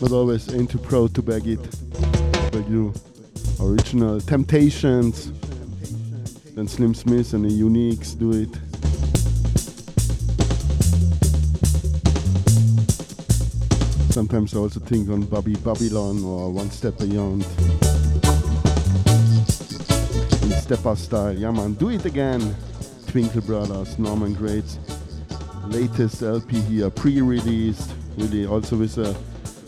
but always ain't too proud to beg it. Beg you. Original Temptations. Then Slim Smith and the Uniques do it. Sometimes I also think on Bobby Babylon or One Step Beyond. In Stepper style, yeah man, do it again. Twinkle Brothers, Norman Grant latest LP here, pre-released, really also with a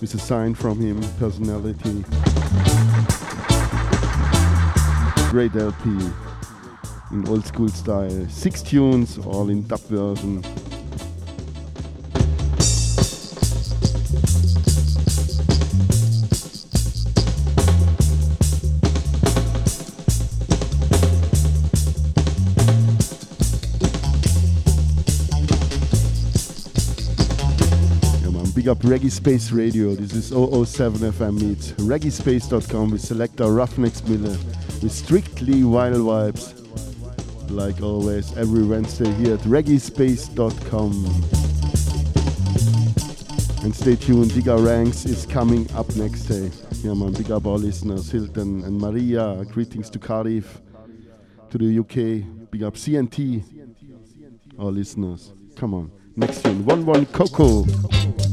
with a sign from him, personality. Great LP in old school style. Six tunes, all in dub version. Reggae Space Radio. This is 007 FM Meets. ReggaeSpace.com with selector Ruffneck Smille with strictly wild vibes. Like always, every Wednesday here at ReggaeSpace.com. And stay tuned, Digger Ranks is coming up next day. Yeah, man, big up our listeners, Hilton and Maria. Greetings to Cardiff, to the UK. Big up CNT, our listeners. Come on. Next tune, 1-1 Coco.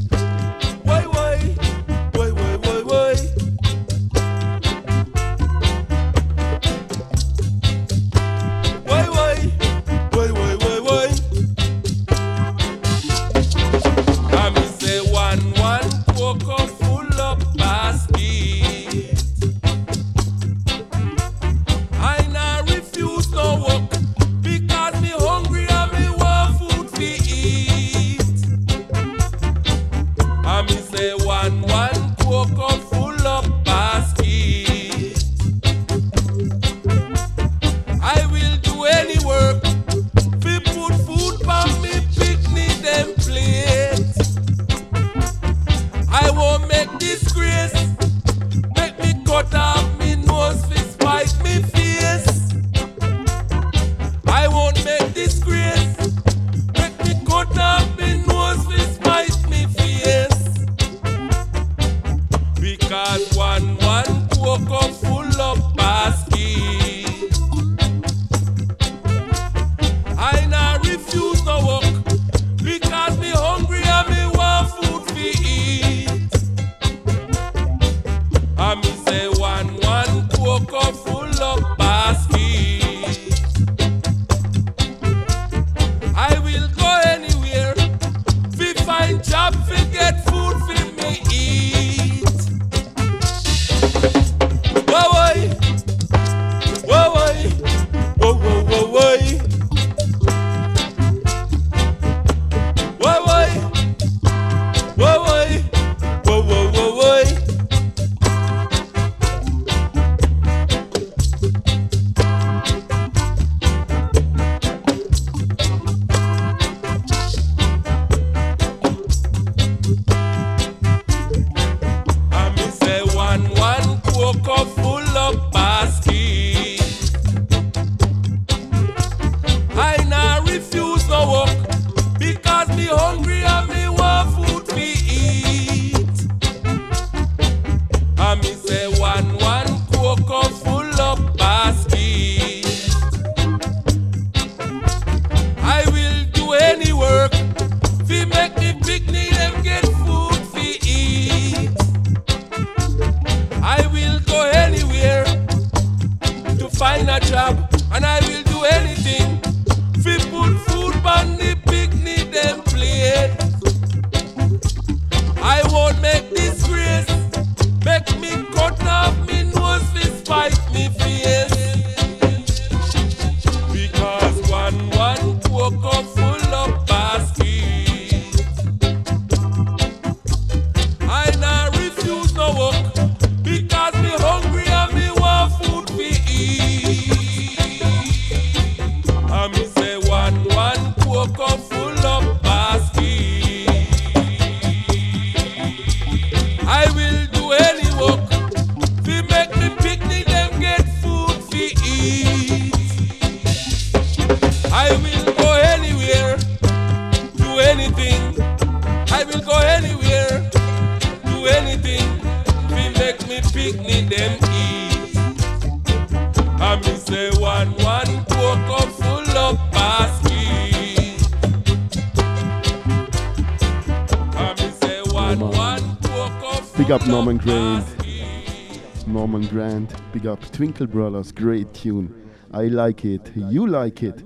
Big up Twinkle Brothers. Great tune. I like it. You like it.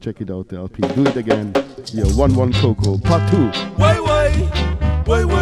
Check it out, the LP. Do it again. Yeah, 1 1 Coco. Part 2. Why, why? Why, why,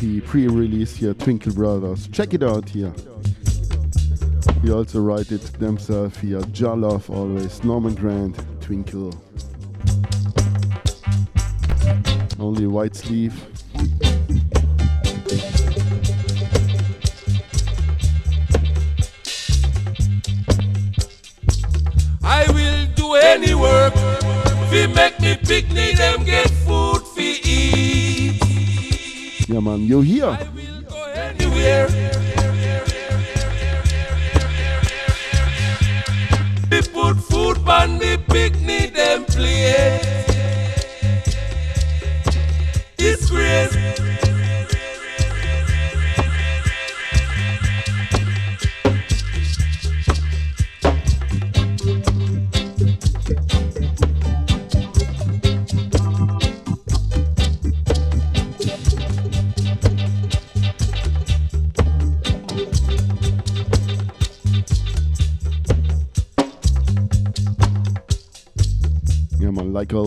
Great Pre release here. Twinkle Brothers. Check it out here. He also write it themselves here. Jollof always. Norman Grant. Twinkle. Only white sleeve. I will do any work. Fi make me picnic them get food. Yeah, man. you're here? We put food on the picnic them plate.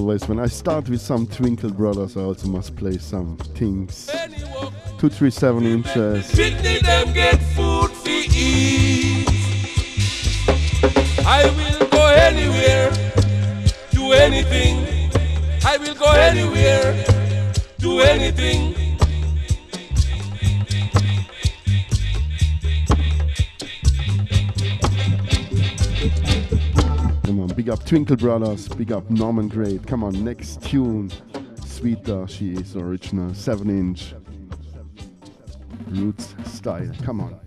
Always, when I start with some Twinkle Brothers, I also must play some things. 237 inches. Picnic them get food fi eat. I will go anywhere, do anything. I will go anywhere, do anything. Big up Twinkle Brothers, big up Norman Grant. Come on, next tune. Sweeter, she is original, 7 inch. Roots style. Come on.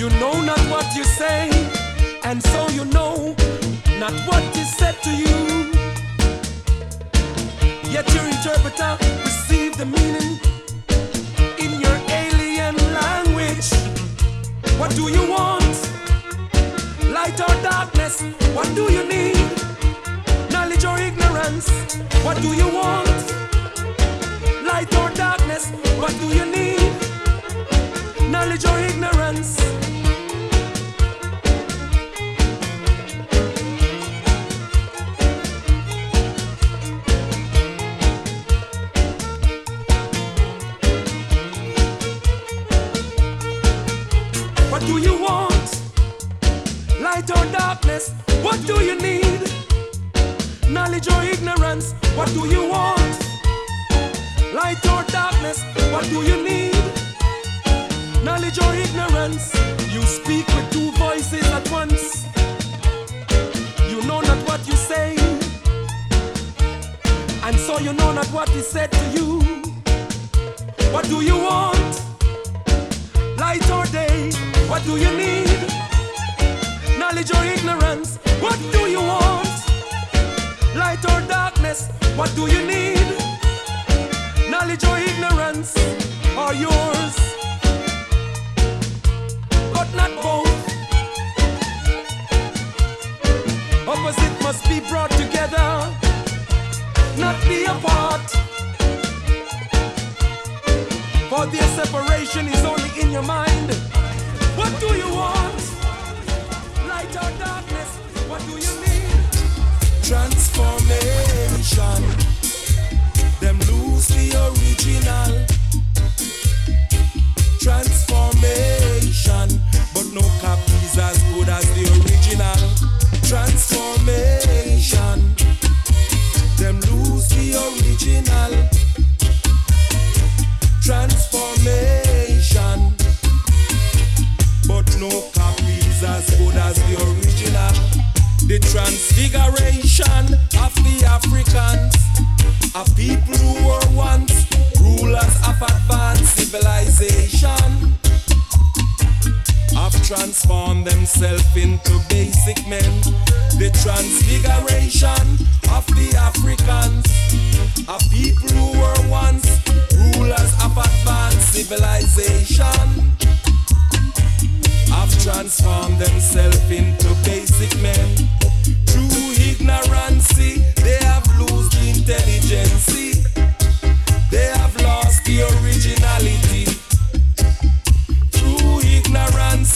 You know not what you say, and so you know not what is said to you. Yet your interpreter received the meaning in your alien language. What do you want? Light or darkness? What do you need? Knowledge or ignorance? What do you want? Light or darkness? What do you need? What do you need? Knowledge or ignorance? What do you want? Light or darkness? What do you need? Knowledge or ignorance? You speak with two voices at once. You know not what you say. And so you know not what is said to you. What do you want? Light or day? What do you need? Knowledge or ignorance? What do you want? Light or darkness? What do you need? Knowledge or ignorance are yours, but not both. Opposite must be brought together, not be apart. For their separation is only in your mind. What do you want? Light or darkness? What do you? Transformation. Them lose the original. Transformation. But no copy is as good as the original. Transformation. Them lose the original. Transformation. But no copy is as good as the original. The transfiguration of the Africans, a people who were once rulers of advanced civilization, have transformed themselves into basic men. The transfiguration of the Africans, a people who were once rulers of advanced civilization have transformed themselves into basic men. Through ignorance, they have lost the intelligence. They have lost the originality. Through ignorance,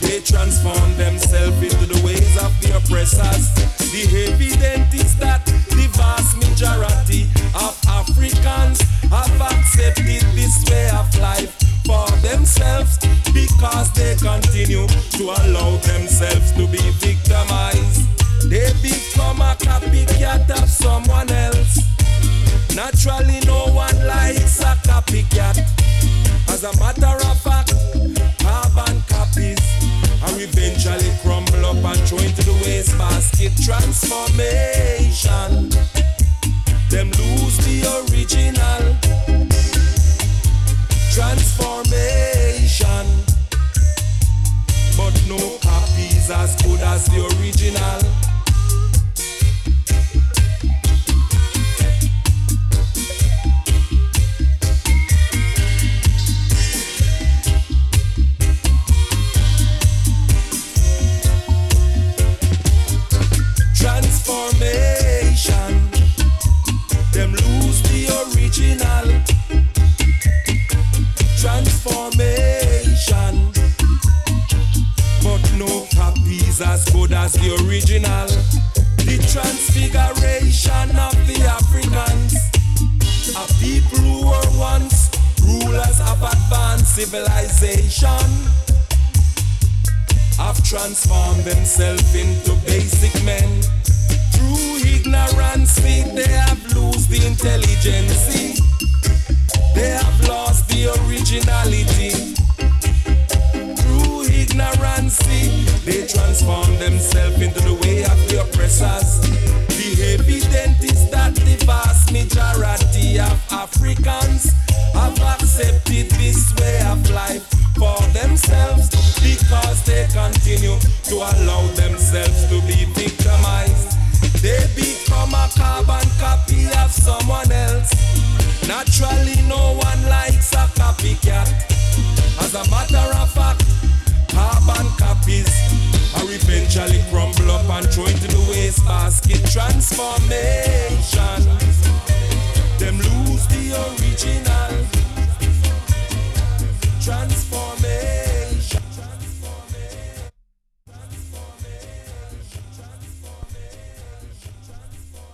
they transform themselves into the ways of the oppressors. The evidence is that the vast majority of Africans have accepted this way of life for themselves because they continue to allow themselves to be victimized. They become a copycat of someone else. Naturally, no one likes a copycat. As a matter of fact, carbon copies are eventually crumble up and throw into the wastebasket. Transformation, them lose the original transformation. But no copies as good as the original. Transformation. Them lose the original transformation. But no copies as good as the original. The transfiguration of the Africans, a people who were once rulers of advanced civilization, have transformed themselves into basic men. Through ignorance, they have lost the intelligence. They have lost the originality. Through ignorance, they transform themselves into the way of the oppressors. The evidence is that the vast majority of Africans have accepted this way of life for themselves because they continue to allow themselves to be victimized. They become a carbon copy of someone else. Naturally, no one likes a copycat. As a matter of fact, carbon copies are eventually crumble up and throw into the wastebasket. Transformation, them lose the original. Transformation.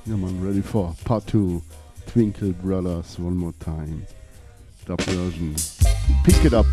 Yeah, man, ready for part two. Twinkle Brothers, one more time. Dub version. Pick it up.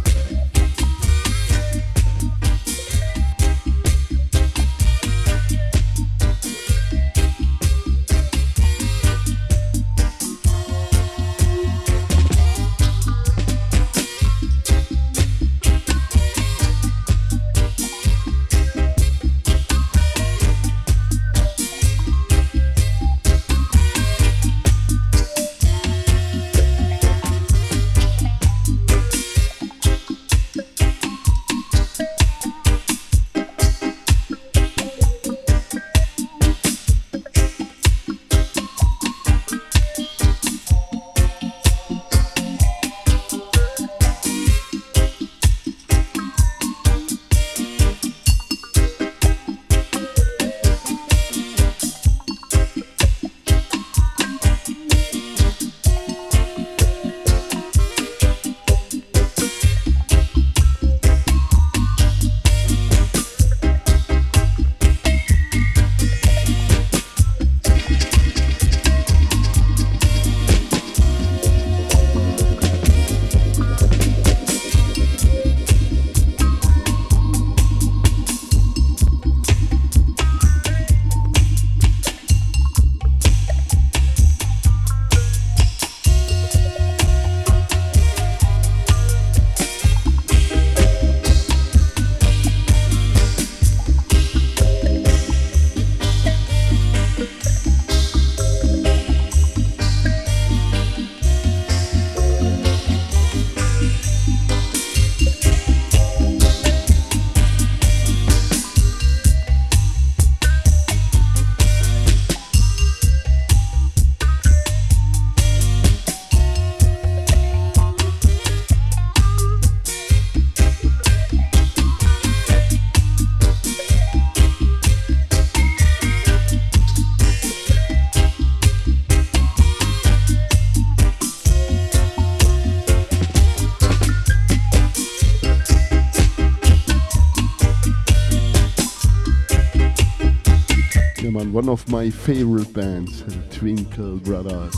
My favorite bands, Twinkle Brothers.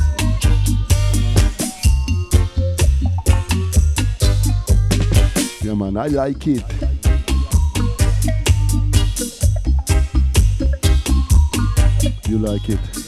Yeah, man, I like it. You like it?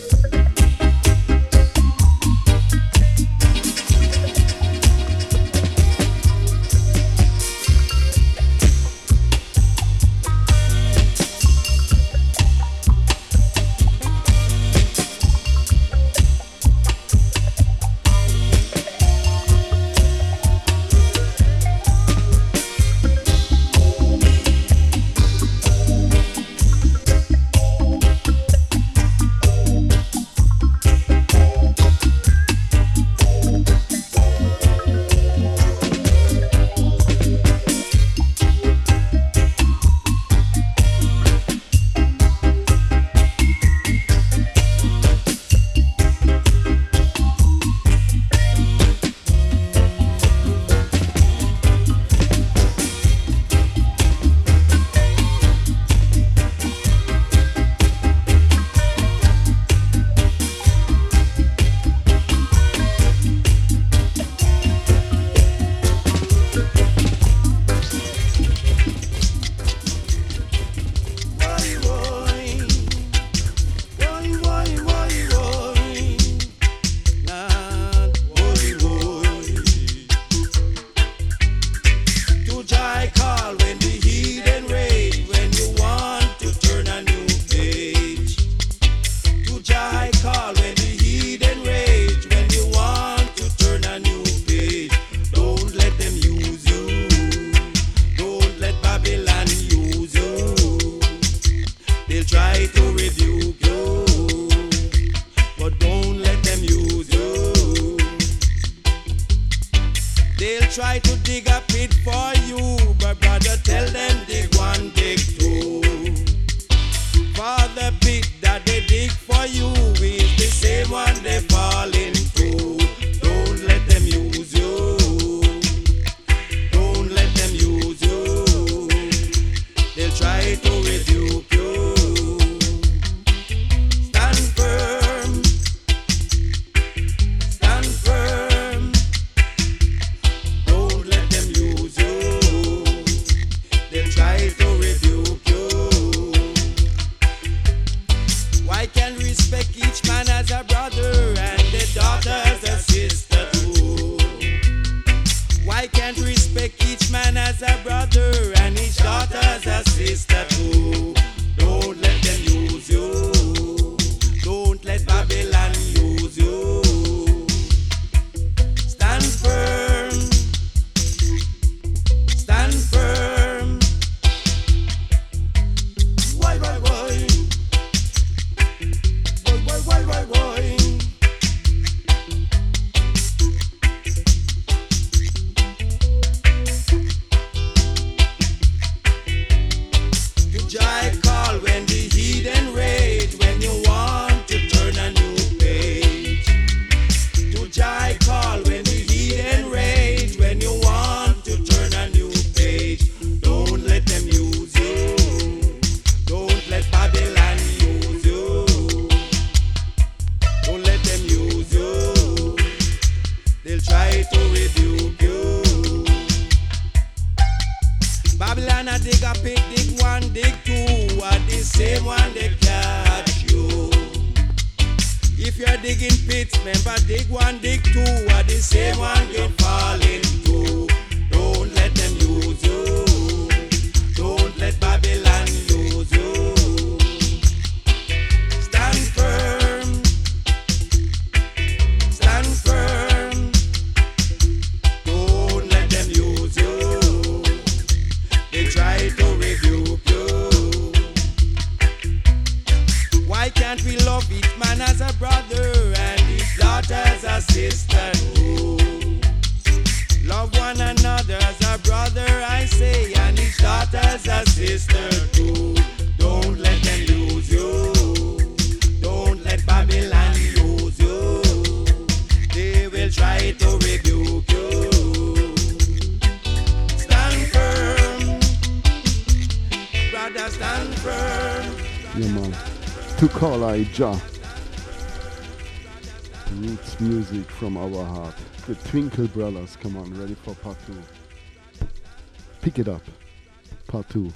Roots music from our heart. The Twinkle Brothers, come on, ready for part two. Pick it up. Part two.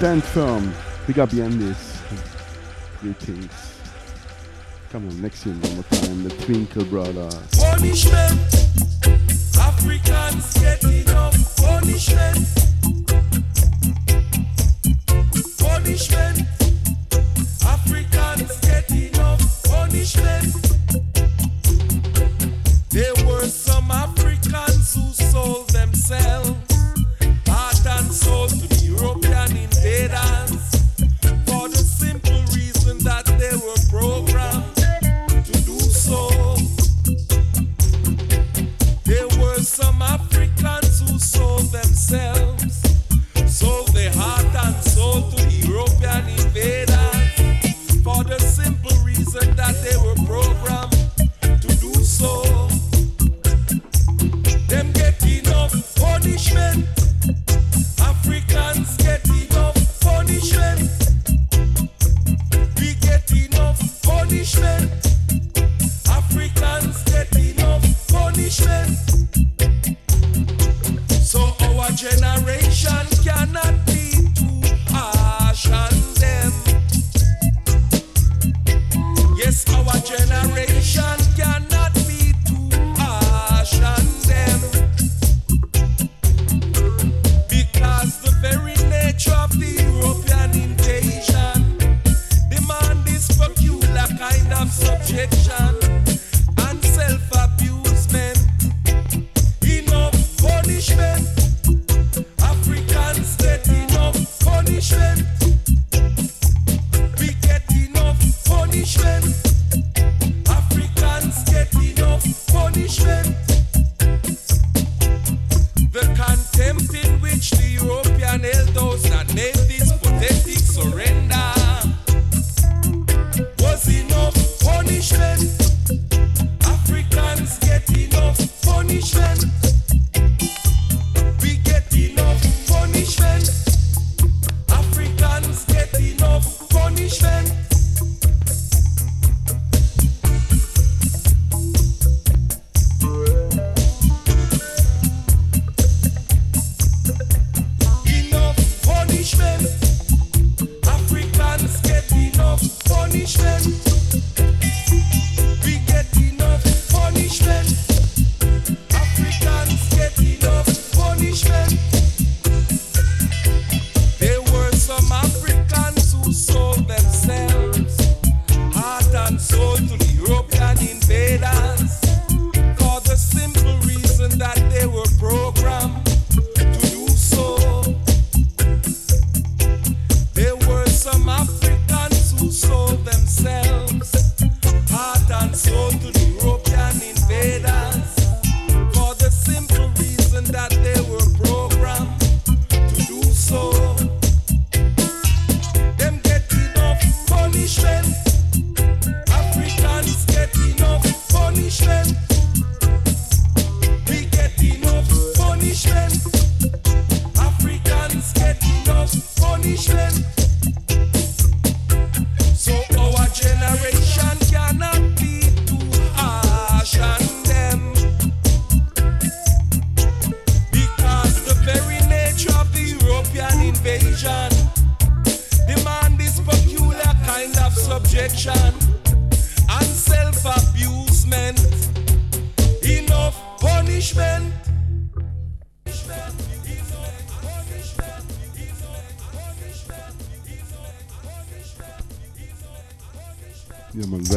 Stand firm. Big beyond this. Greetings. Come on, next tune one more time. The Twinkle Brothers. Punishment. Africans punishment.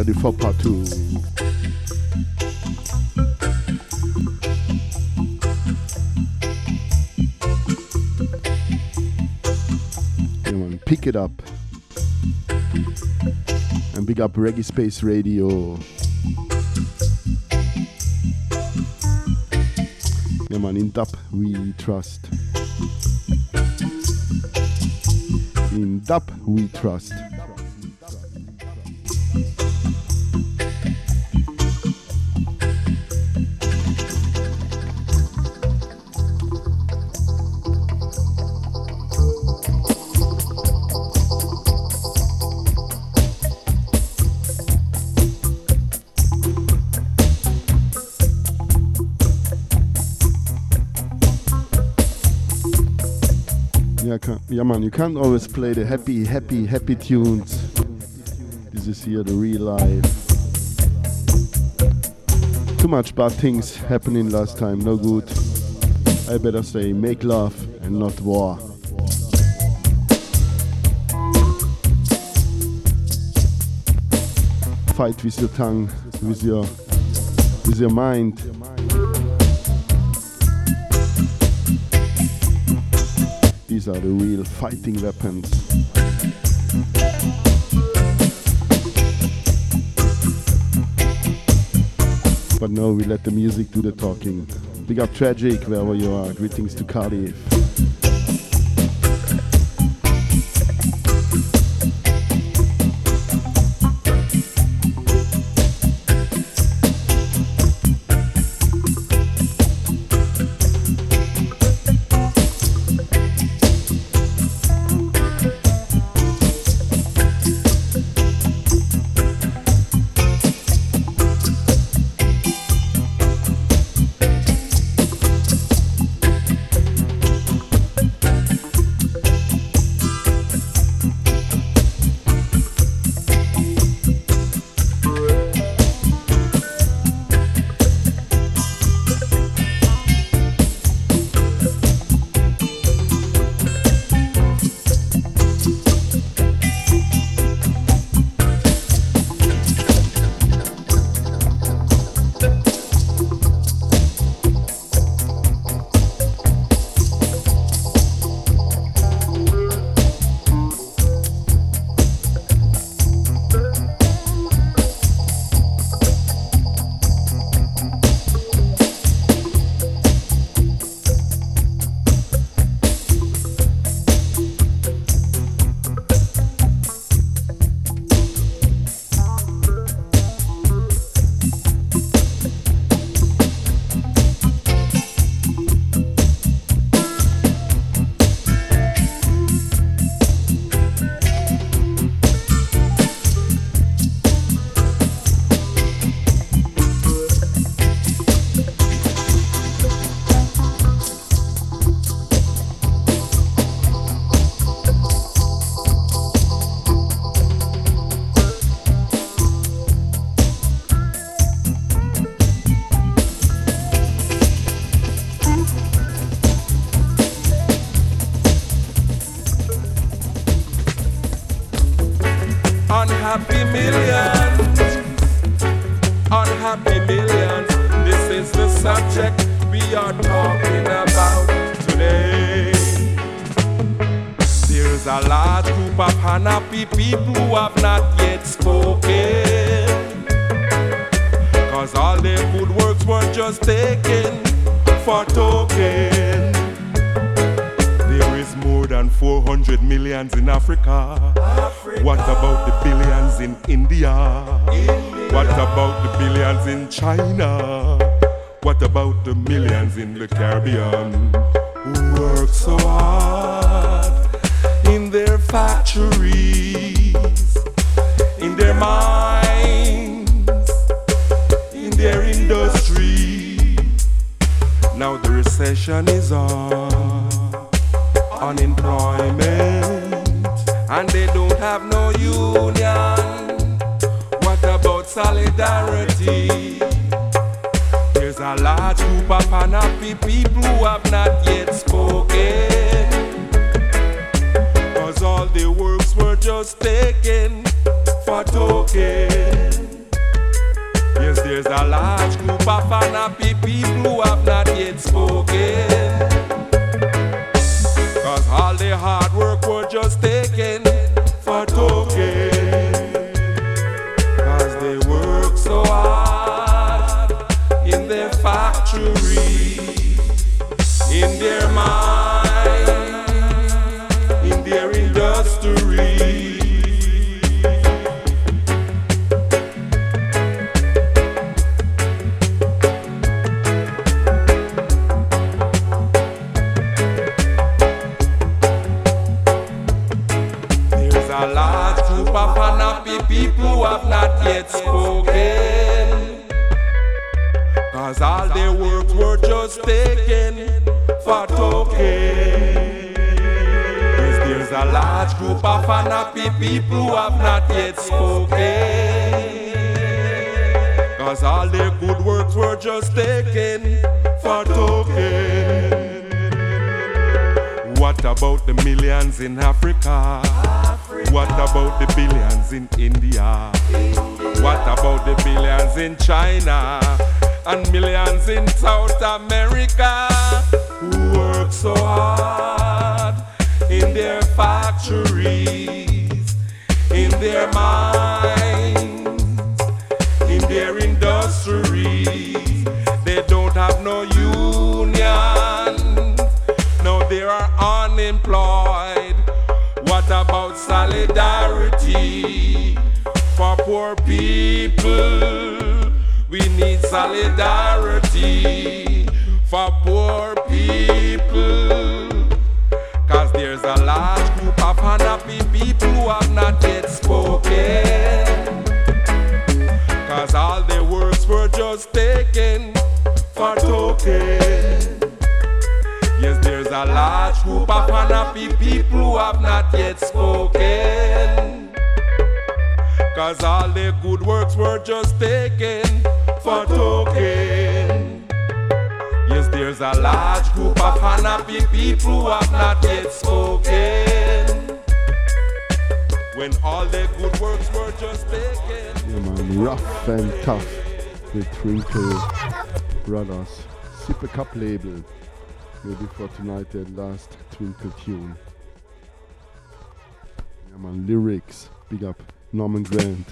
ready for part two. Come on, pick it up. And big up Reggae Space Radio. Come on, in dub we trust. In dub we trust. can't always play the happy, happy, happy tunes. This is here the real life. Too much bad things happening last time, no good. I better say make love and not war. Fight with your tongue, with your with your mind. are the real fighting weapons. But no, we let the music do the talking. Big up Tragic, wherever you are. Greetings to Cardiff. Cup label. Maybe for tonight, the last Twinkle tune. Yeah, man, lyrics. Big up Norman Grant.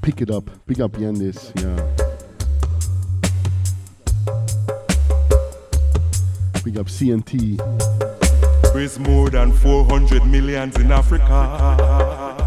pick it up. Pick up Yandis, yeah. big up CNT. There's more than 400 millions in Africa.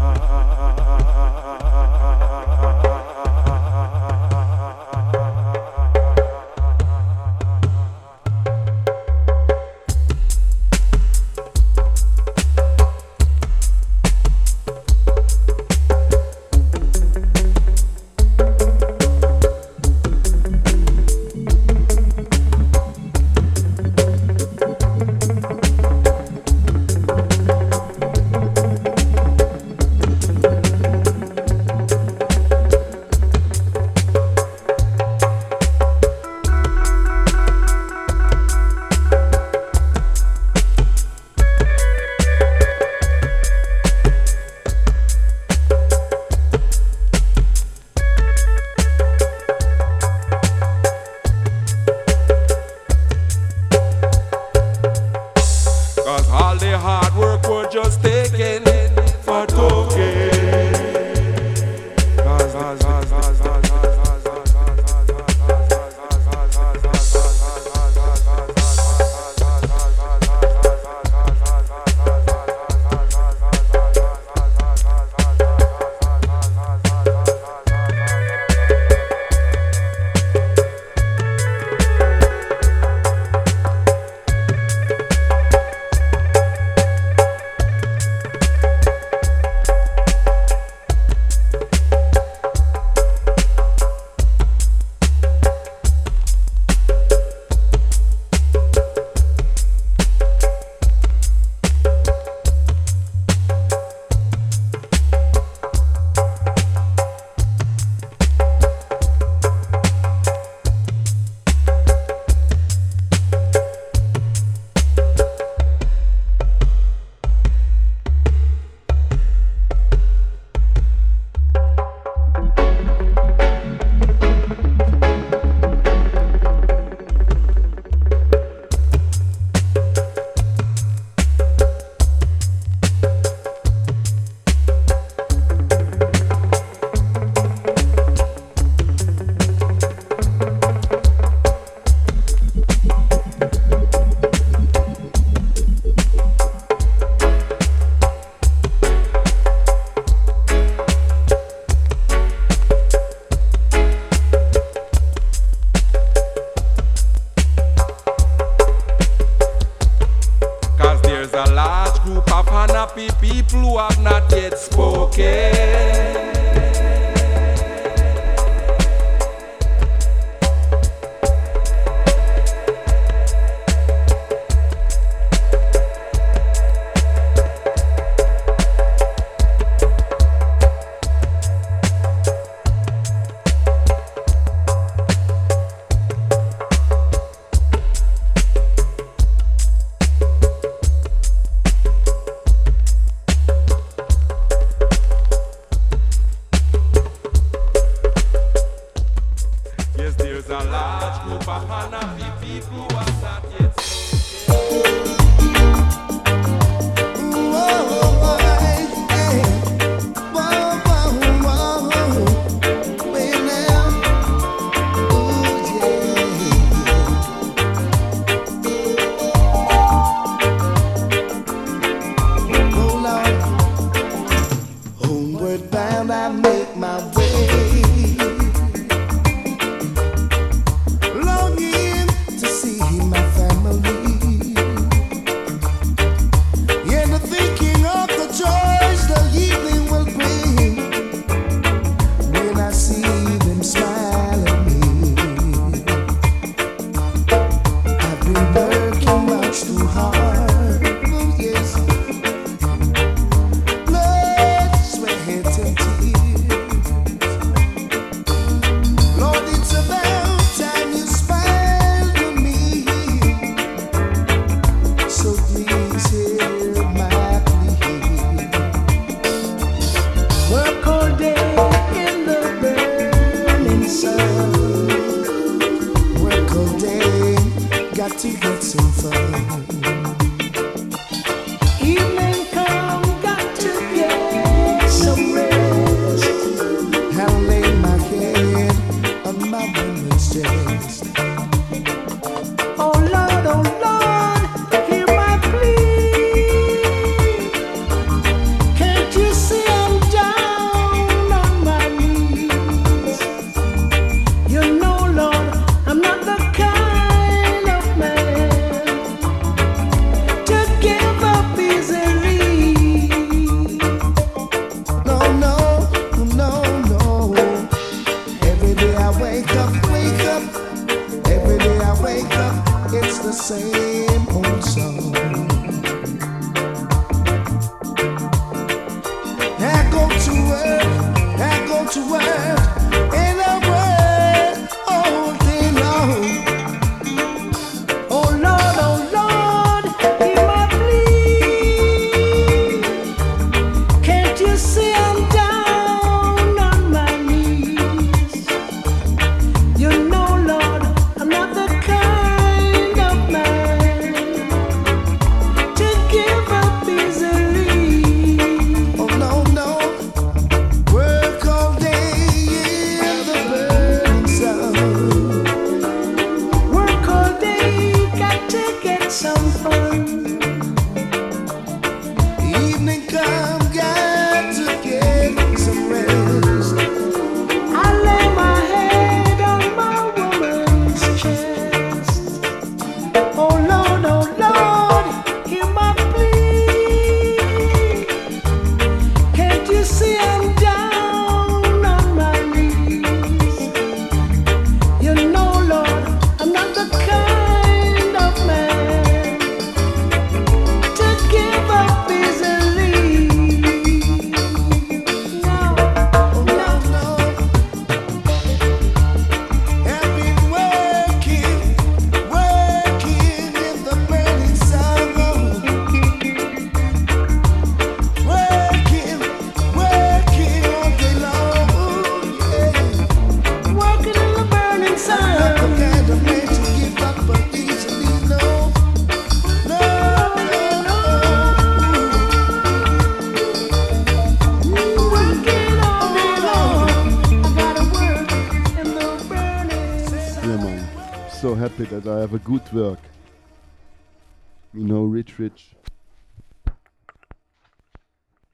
rich, rich.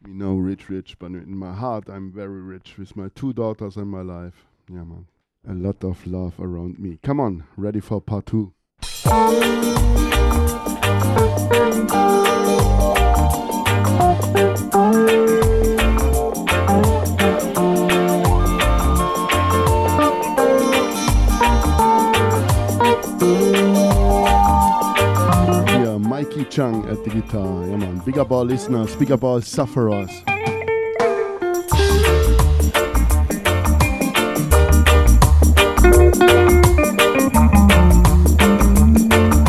You know, rich, rich, but in my heart, I'm very rich with my two daughters and my life. Yeah, man. A lot of love around me. Come on, ready for part two. The guitar. Yeah, man. Big up all listeners, big up all sufferers.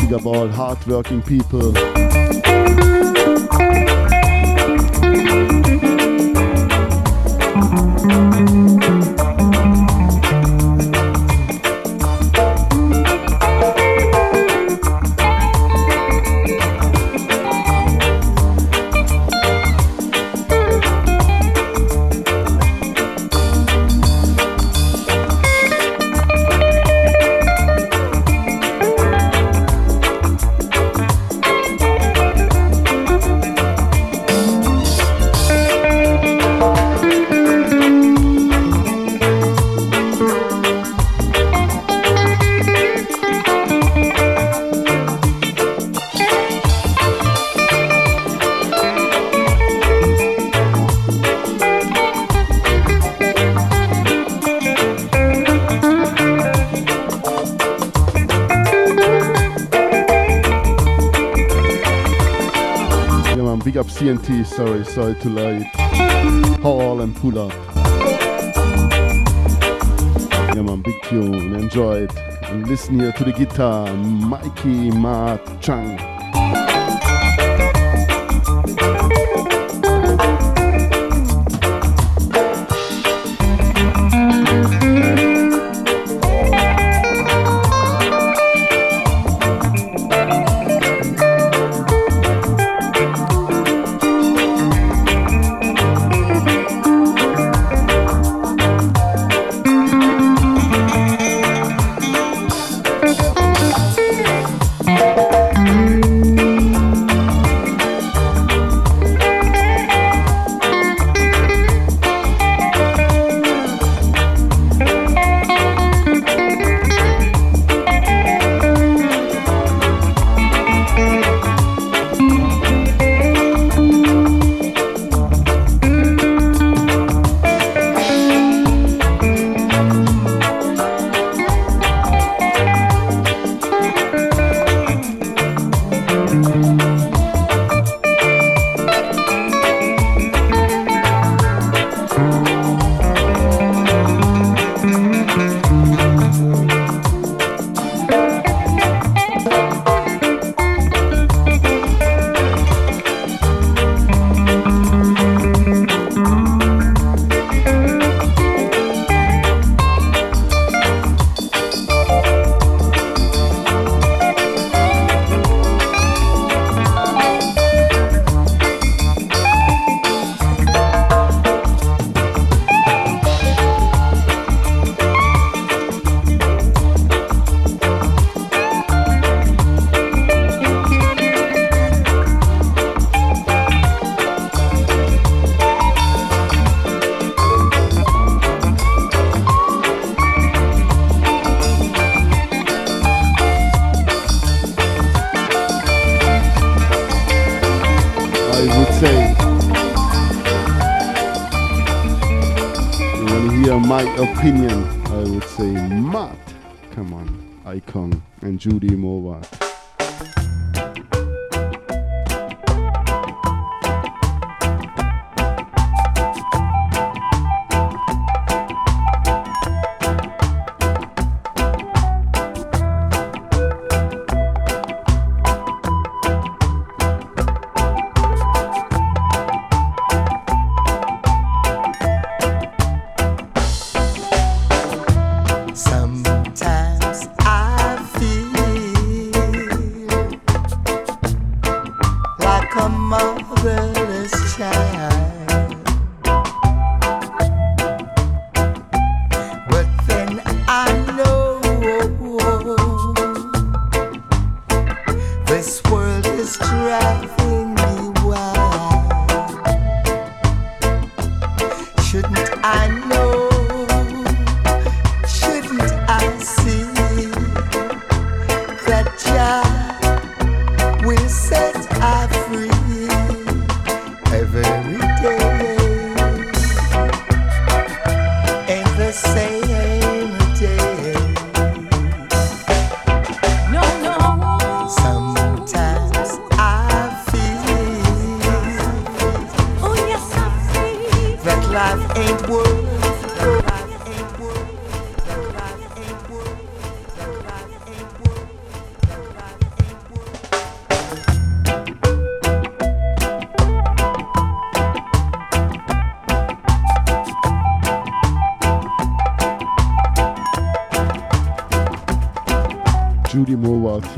Big up all hardworking people. CNT. Sorry, sorry to late. Hall and pull up. Yeah, man. Big tune. Enjoy it. And listen here to the guitar. Mikey Mao Chung. Opinion?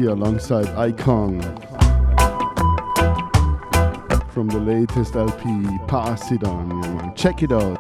here alongside Icon from the latest LP, Parasidon. Check it out.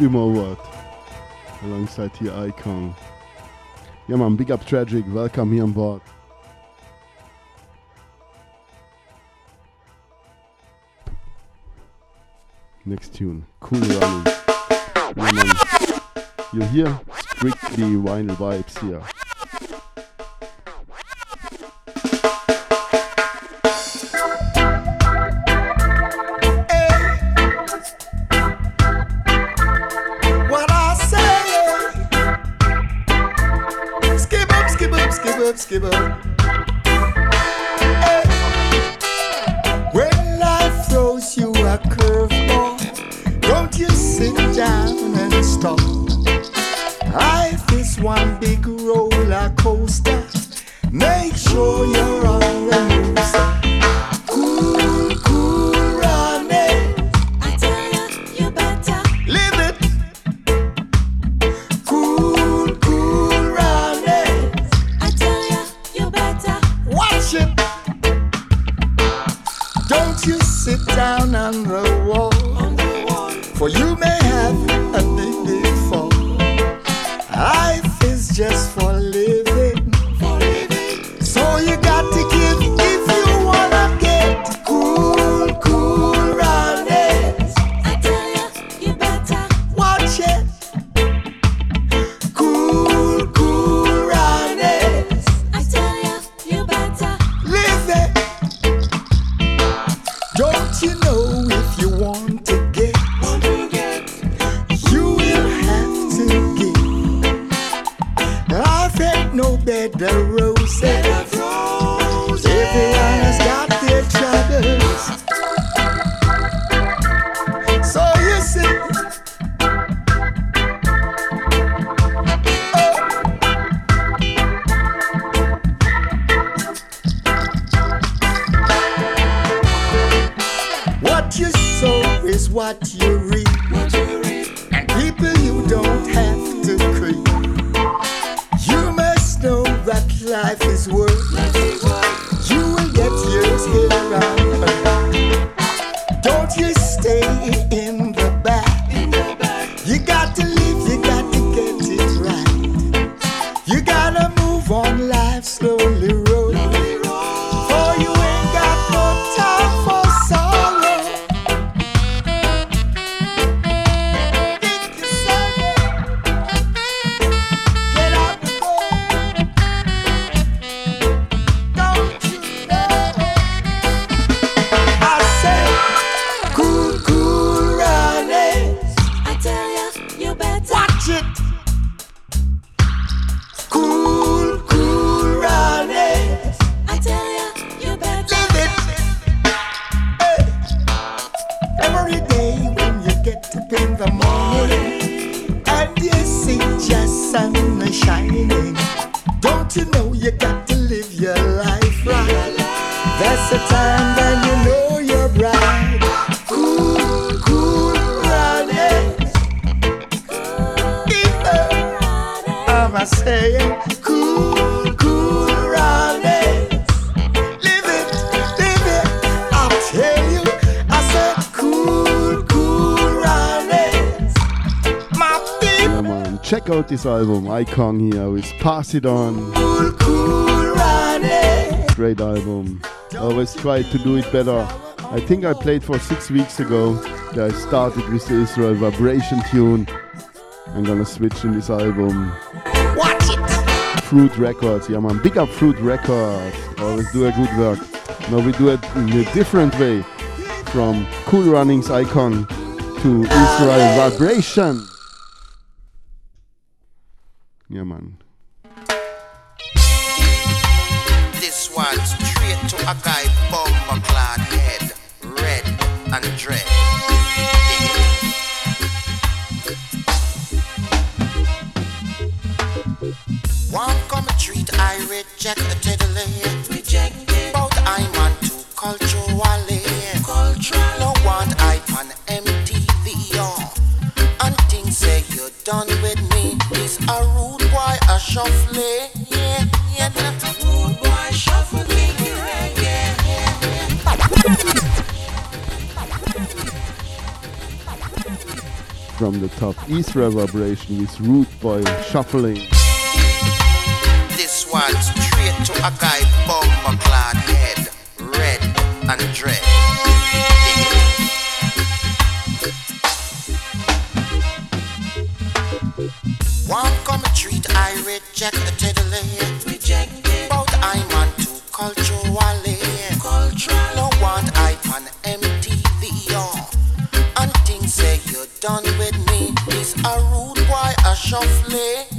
Shoot what? Alongside here Icon. Yeah man, big up Tragic, welcome here on board. Next tune, Cool Running. Yeah. You're here, strictly vinyl vibes here. album Icon here with Pass It On. Great album. Always try to do it better. I think I played for six weeks ago. I started with the Israel vibration tune. I'm gonna switch in this album. Watch it! Fruit Records, yeah man. Big up Fruit Records. Always do a good work. Now we do it in a different way from Cool Runnings icon to Israel Vibration. from the top. Israel Vibration with Root Boy Shuffling. This one's straight to a guy bomber clad head, red and dread. One come treat I reject the tiddly. chauffler.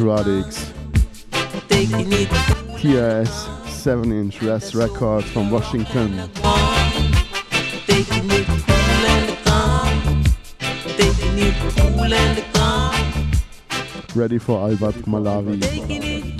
Electroatics. TRS 7 inch Rest record from Washington. Ready for Albert Malawi.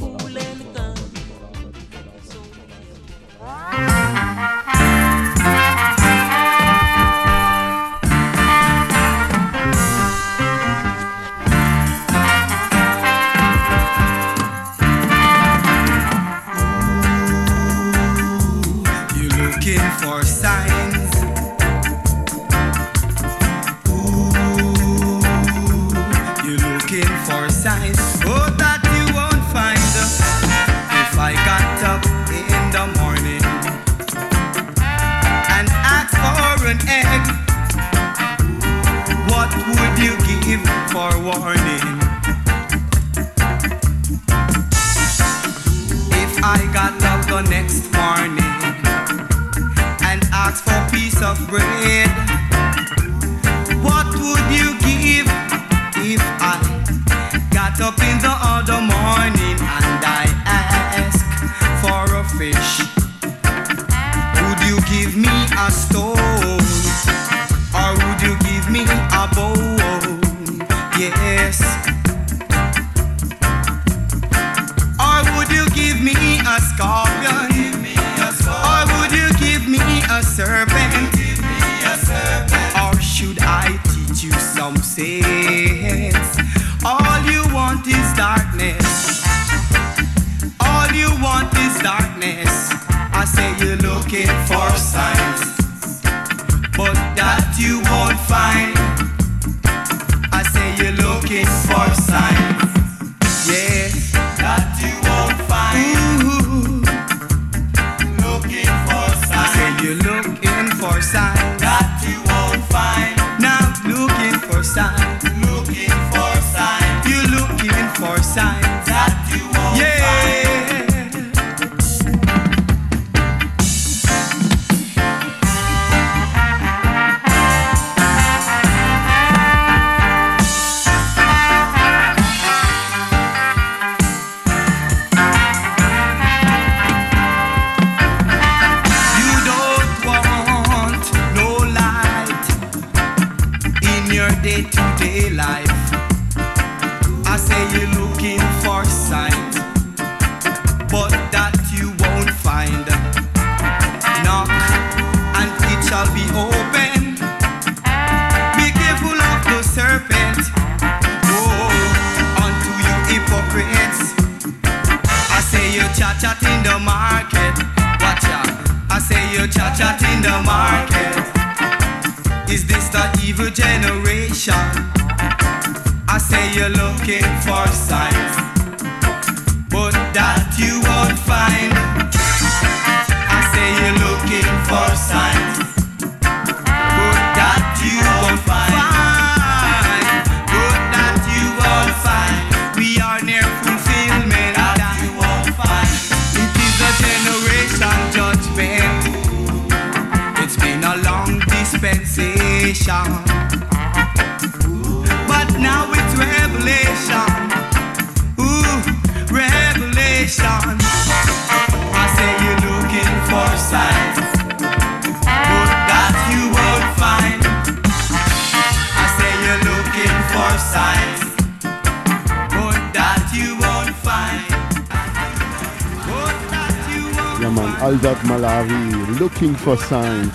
Malawi, Looking for Signs.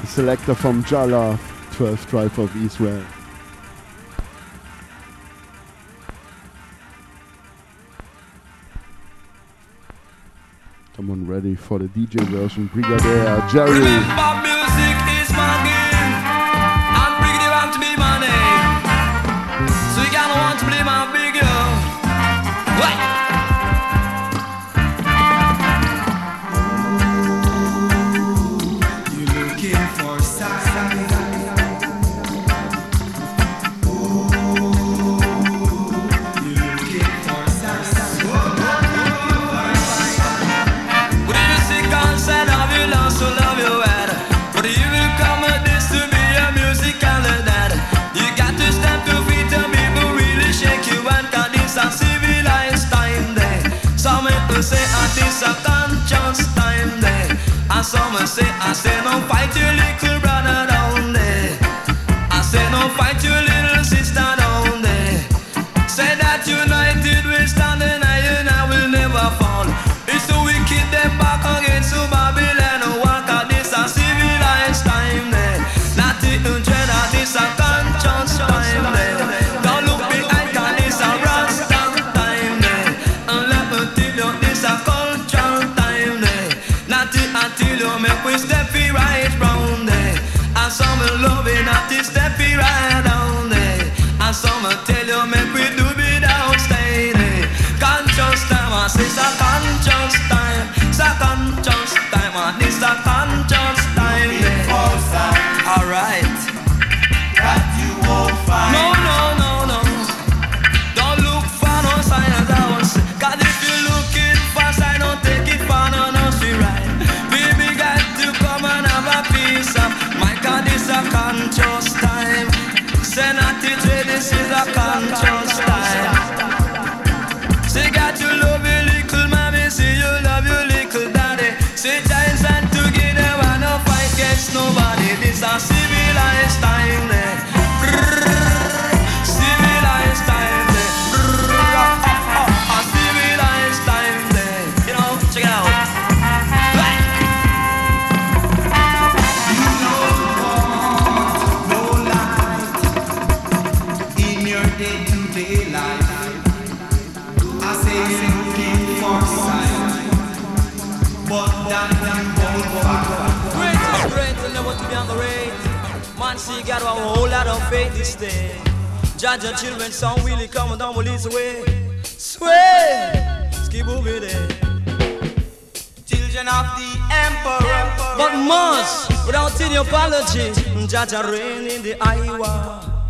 The selector from Jala, 12th Tribe of Israel. Come on, ready for the DJ version. Brigadier Jerry. Jaja rain in the Iowa.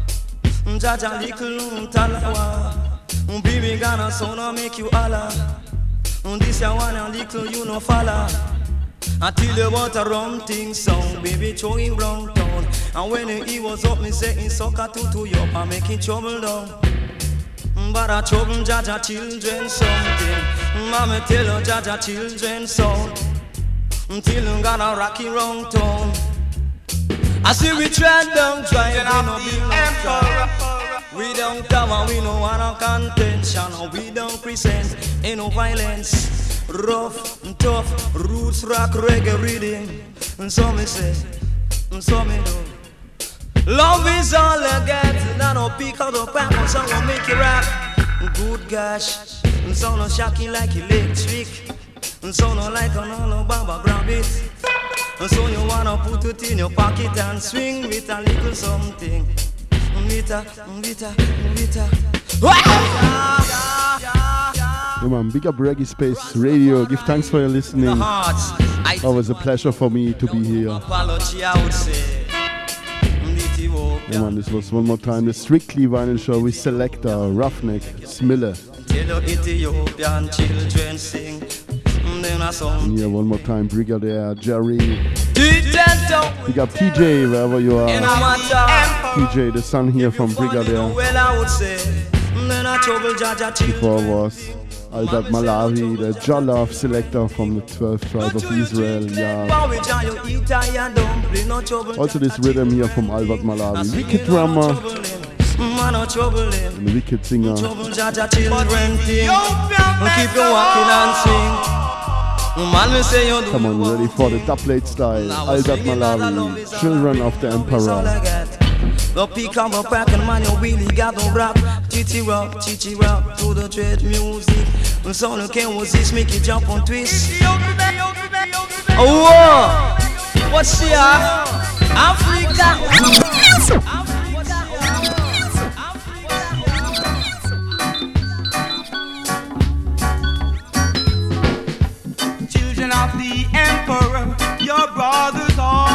Jaja little Talawa. Be me Ghana, so now make you holla. This ya one and little you no falla. Until the water rum things sound, baby throwing wrong town. And when he was up, me saying soccer to to up and making trouble down. But I trouble Jaja children something. Mama tell her Jaja children song. Until I'm gonna rocky wrong town. I see we tread down trying to no be emperor. We don't cover, we no wanna contention, we don't present in no violence. Rough and tough, roots rock reggae reading, and some me say, and some me do. Love is all I get, No no don't pick out the pack, and some will make you rap. Good gosh, and so no shocking like electric, and so no like no all baba grab it. So you wanna put it in your pocket and swing with a little something. With a, with a, with a. Yeah, man, big up Reggae Space Radio. Give thanks for your listening. It was a pleasure for me to be here. Yeah, man, this was one more time the Strictly Vinyl Show with Selector, Ruffneck, Smille. Till Ethiopian children sing. Then I saw And here one more time, Brigadier Jerry. Tito. got up TJ, wherever you are. In a matter. TJ, the son here from Brigadier. Well, I would say. Then I trouble Jaja Before was Albert Malawi, the Jollof selector from the 12th tribe of Israel. Yeah. Porridge and you eat and you dumpling, no trouble. Also this rhythm here from Albert Malawi. Wicked drummer Man, no trouble wicked singer. Trouble Jaja children. Keep you walking and sing. Come on, ready for the dubplate style. Albert Malawi, Children of the Emperor. The peak of a crack and man, you really got to rock. Titi rock, chichi rock, to the trade music. The sound of Ken was this, make it jump on twist. Oh, whoa. what's here? Ah? Africa. Brothers are.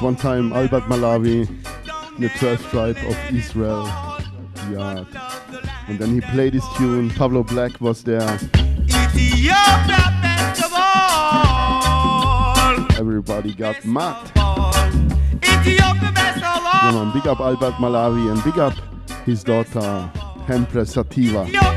One time, Albert Malawi, the 12th tribe of Israel. Yeah. And then he played his tune. Pablo Black was there. Everybody got mad. Yeah, man. Big up Albert Malawi and big up his daughter, Hempress Sativa.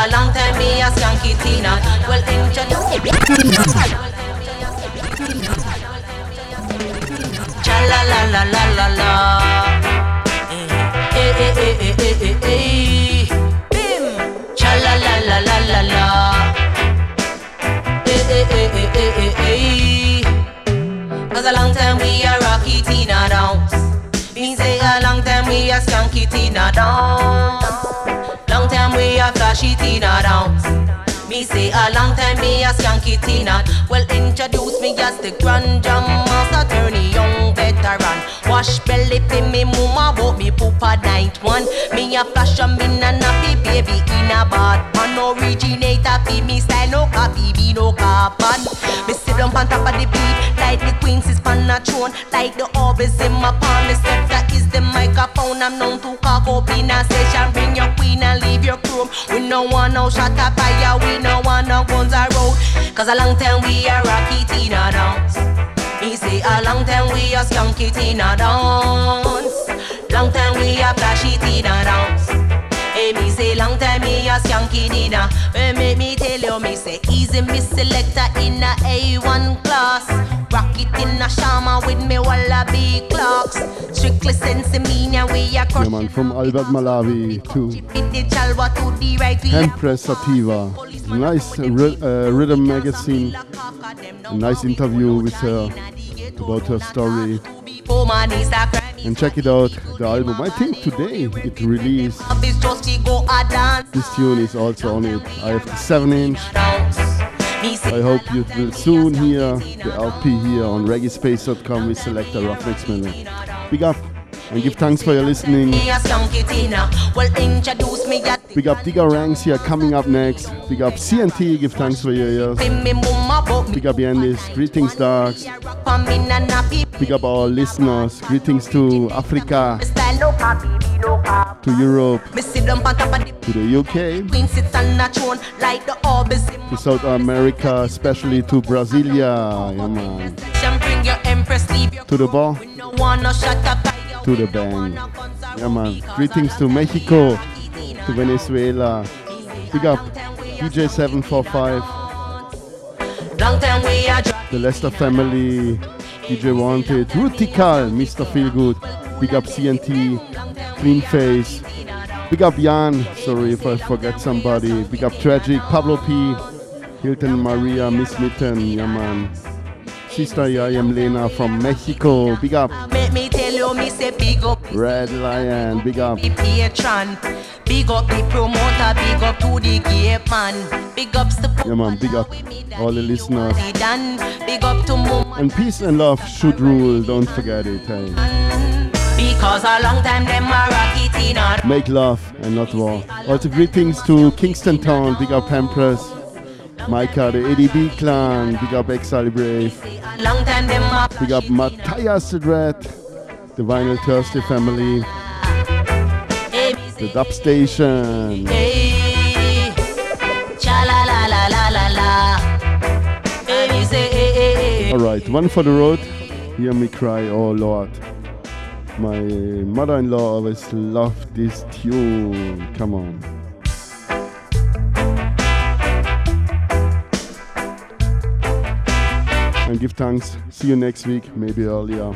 A long time we a skanky Tina. Well introduce Cha la la la la la la. Eh eh eh eh eh eh eh. Bim. Cha la la la la la la. Eh eh eh eh eh eh eh. Cause a long time we a rocky Tina dance. Me say a long time we a skanky Tina dance. Flashy Tina dance. Me say a long time me a skanky Tina. Well introduce me as the grand jam master, attorney, young veteran. Wash belly pay me mama bought me poopa night one. Me a flash a me na nappy baby in a bad man. Originator fi me style no copy be no carbon. Me sit down on top of the beat like the queen is on a throne. Like the orbs in my palm, the scepter is the microphone. I'm known to cock up in a session. Bring your queen and chrome. We no want no shot of fire, we no want no guns a road. Cause a long time we a rock it in dance. Me say a long time we a skunk it in a dance. Long time we a flash it in a dance. Me long time me a skanky dinner. Well, make me tell you, me say easy me selector in a A1 class. Rock it in a shama with me wallaby clocks. Strictly sense mean we a crush Yeah, man, from Albert Malawi to it the chalwa to the right. We a Hempress Sativa. Nice ry- uh, Riddim magazine. A nice interview with her about her story. And check it out, the album. I think today it released. This tune is also on it. I have the 7 inch. I hope you will soon hear the LP here on reggaespace.com with selector Ruffneck Smille. Big up and give thanks for your listening. Me a skanky dinner. Well, introduce me at Big up Digger Ranks here coming up next. Big up CNT, give thanks for your ears. me mama but me Big up Yandis, greetings dogs. pa me na na people. Big up our listeners, greetings to Africa, Style no copy, me no copy. to Europe, Me sit down on top of the to the UK, queen sit on a throne like the orbis. to South America, especially to Brasilia, yeah man. Section bring your empress, leave your To the bar, to the bang. Yeah man. Greetings to Mexico, to Venezuela. Big up DJ 745, Long we a drop. the Lester family, DJ Wanted, Rutical, Mr. Feelgood. Big up CNT, Clean Face. Big up Jan, sorry if I forget somebody. Big up Tragic, Pablo P, Hilton Maria, Miss Mitten, yeah man. Sister I am Lena from Mexico, big up. Me tell you, me say big up Red Lion, big up. the patron. Big up the promoter, big up to the gate man. Big ups to Yeah man, big up all the listeners. Big up to. And peace and love should rule, don't forget it. Hey. Because a long time them a rock it Make love and not war. Also greetings to Kingston Town, big up Empress. Micah, the ADB clan, big up Exile Brave. long time them a Big up Matthias the Dread, the Vinyl Thirsty family, the Dub Station. Alright, one for the road. Hear me cry, oh Lord. My mother in law always loved this tune. Come on. And give thanks. See you next week, maybe earlier.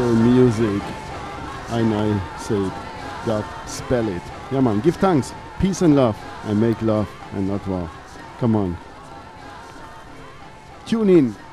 Music. And I say, God, spell it. Yeah, man. Give thanks, peace and love, and make love and not war. Come on. Tune in.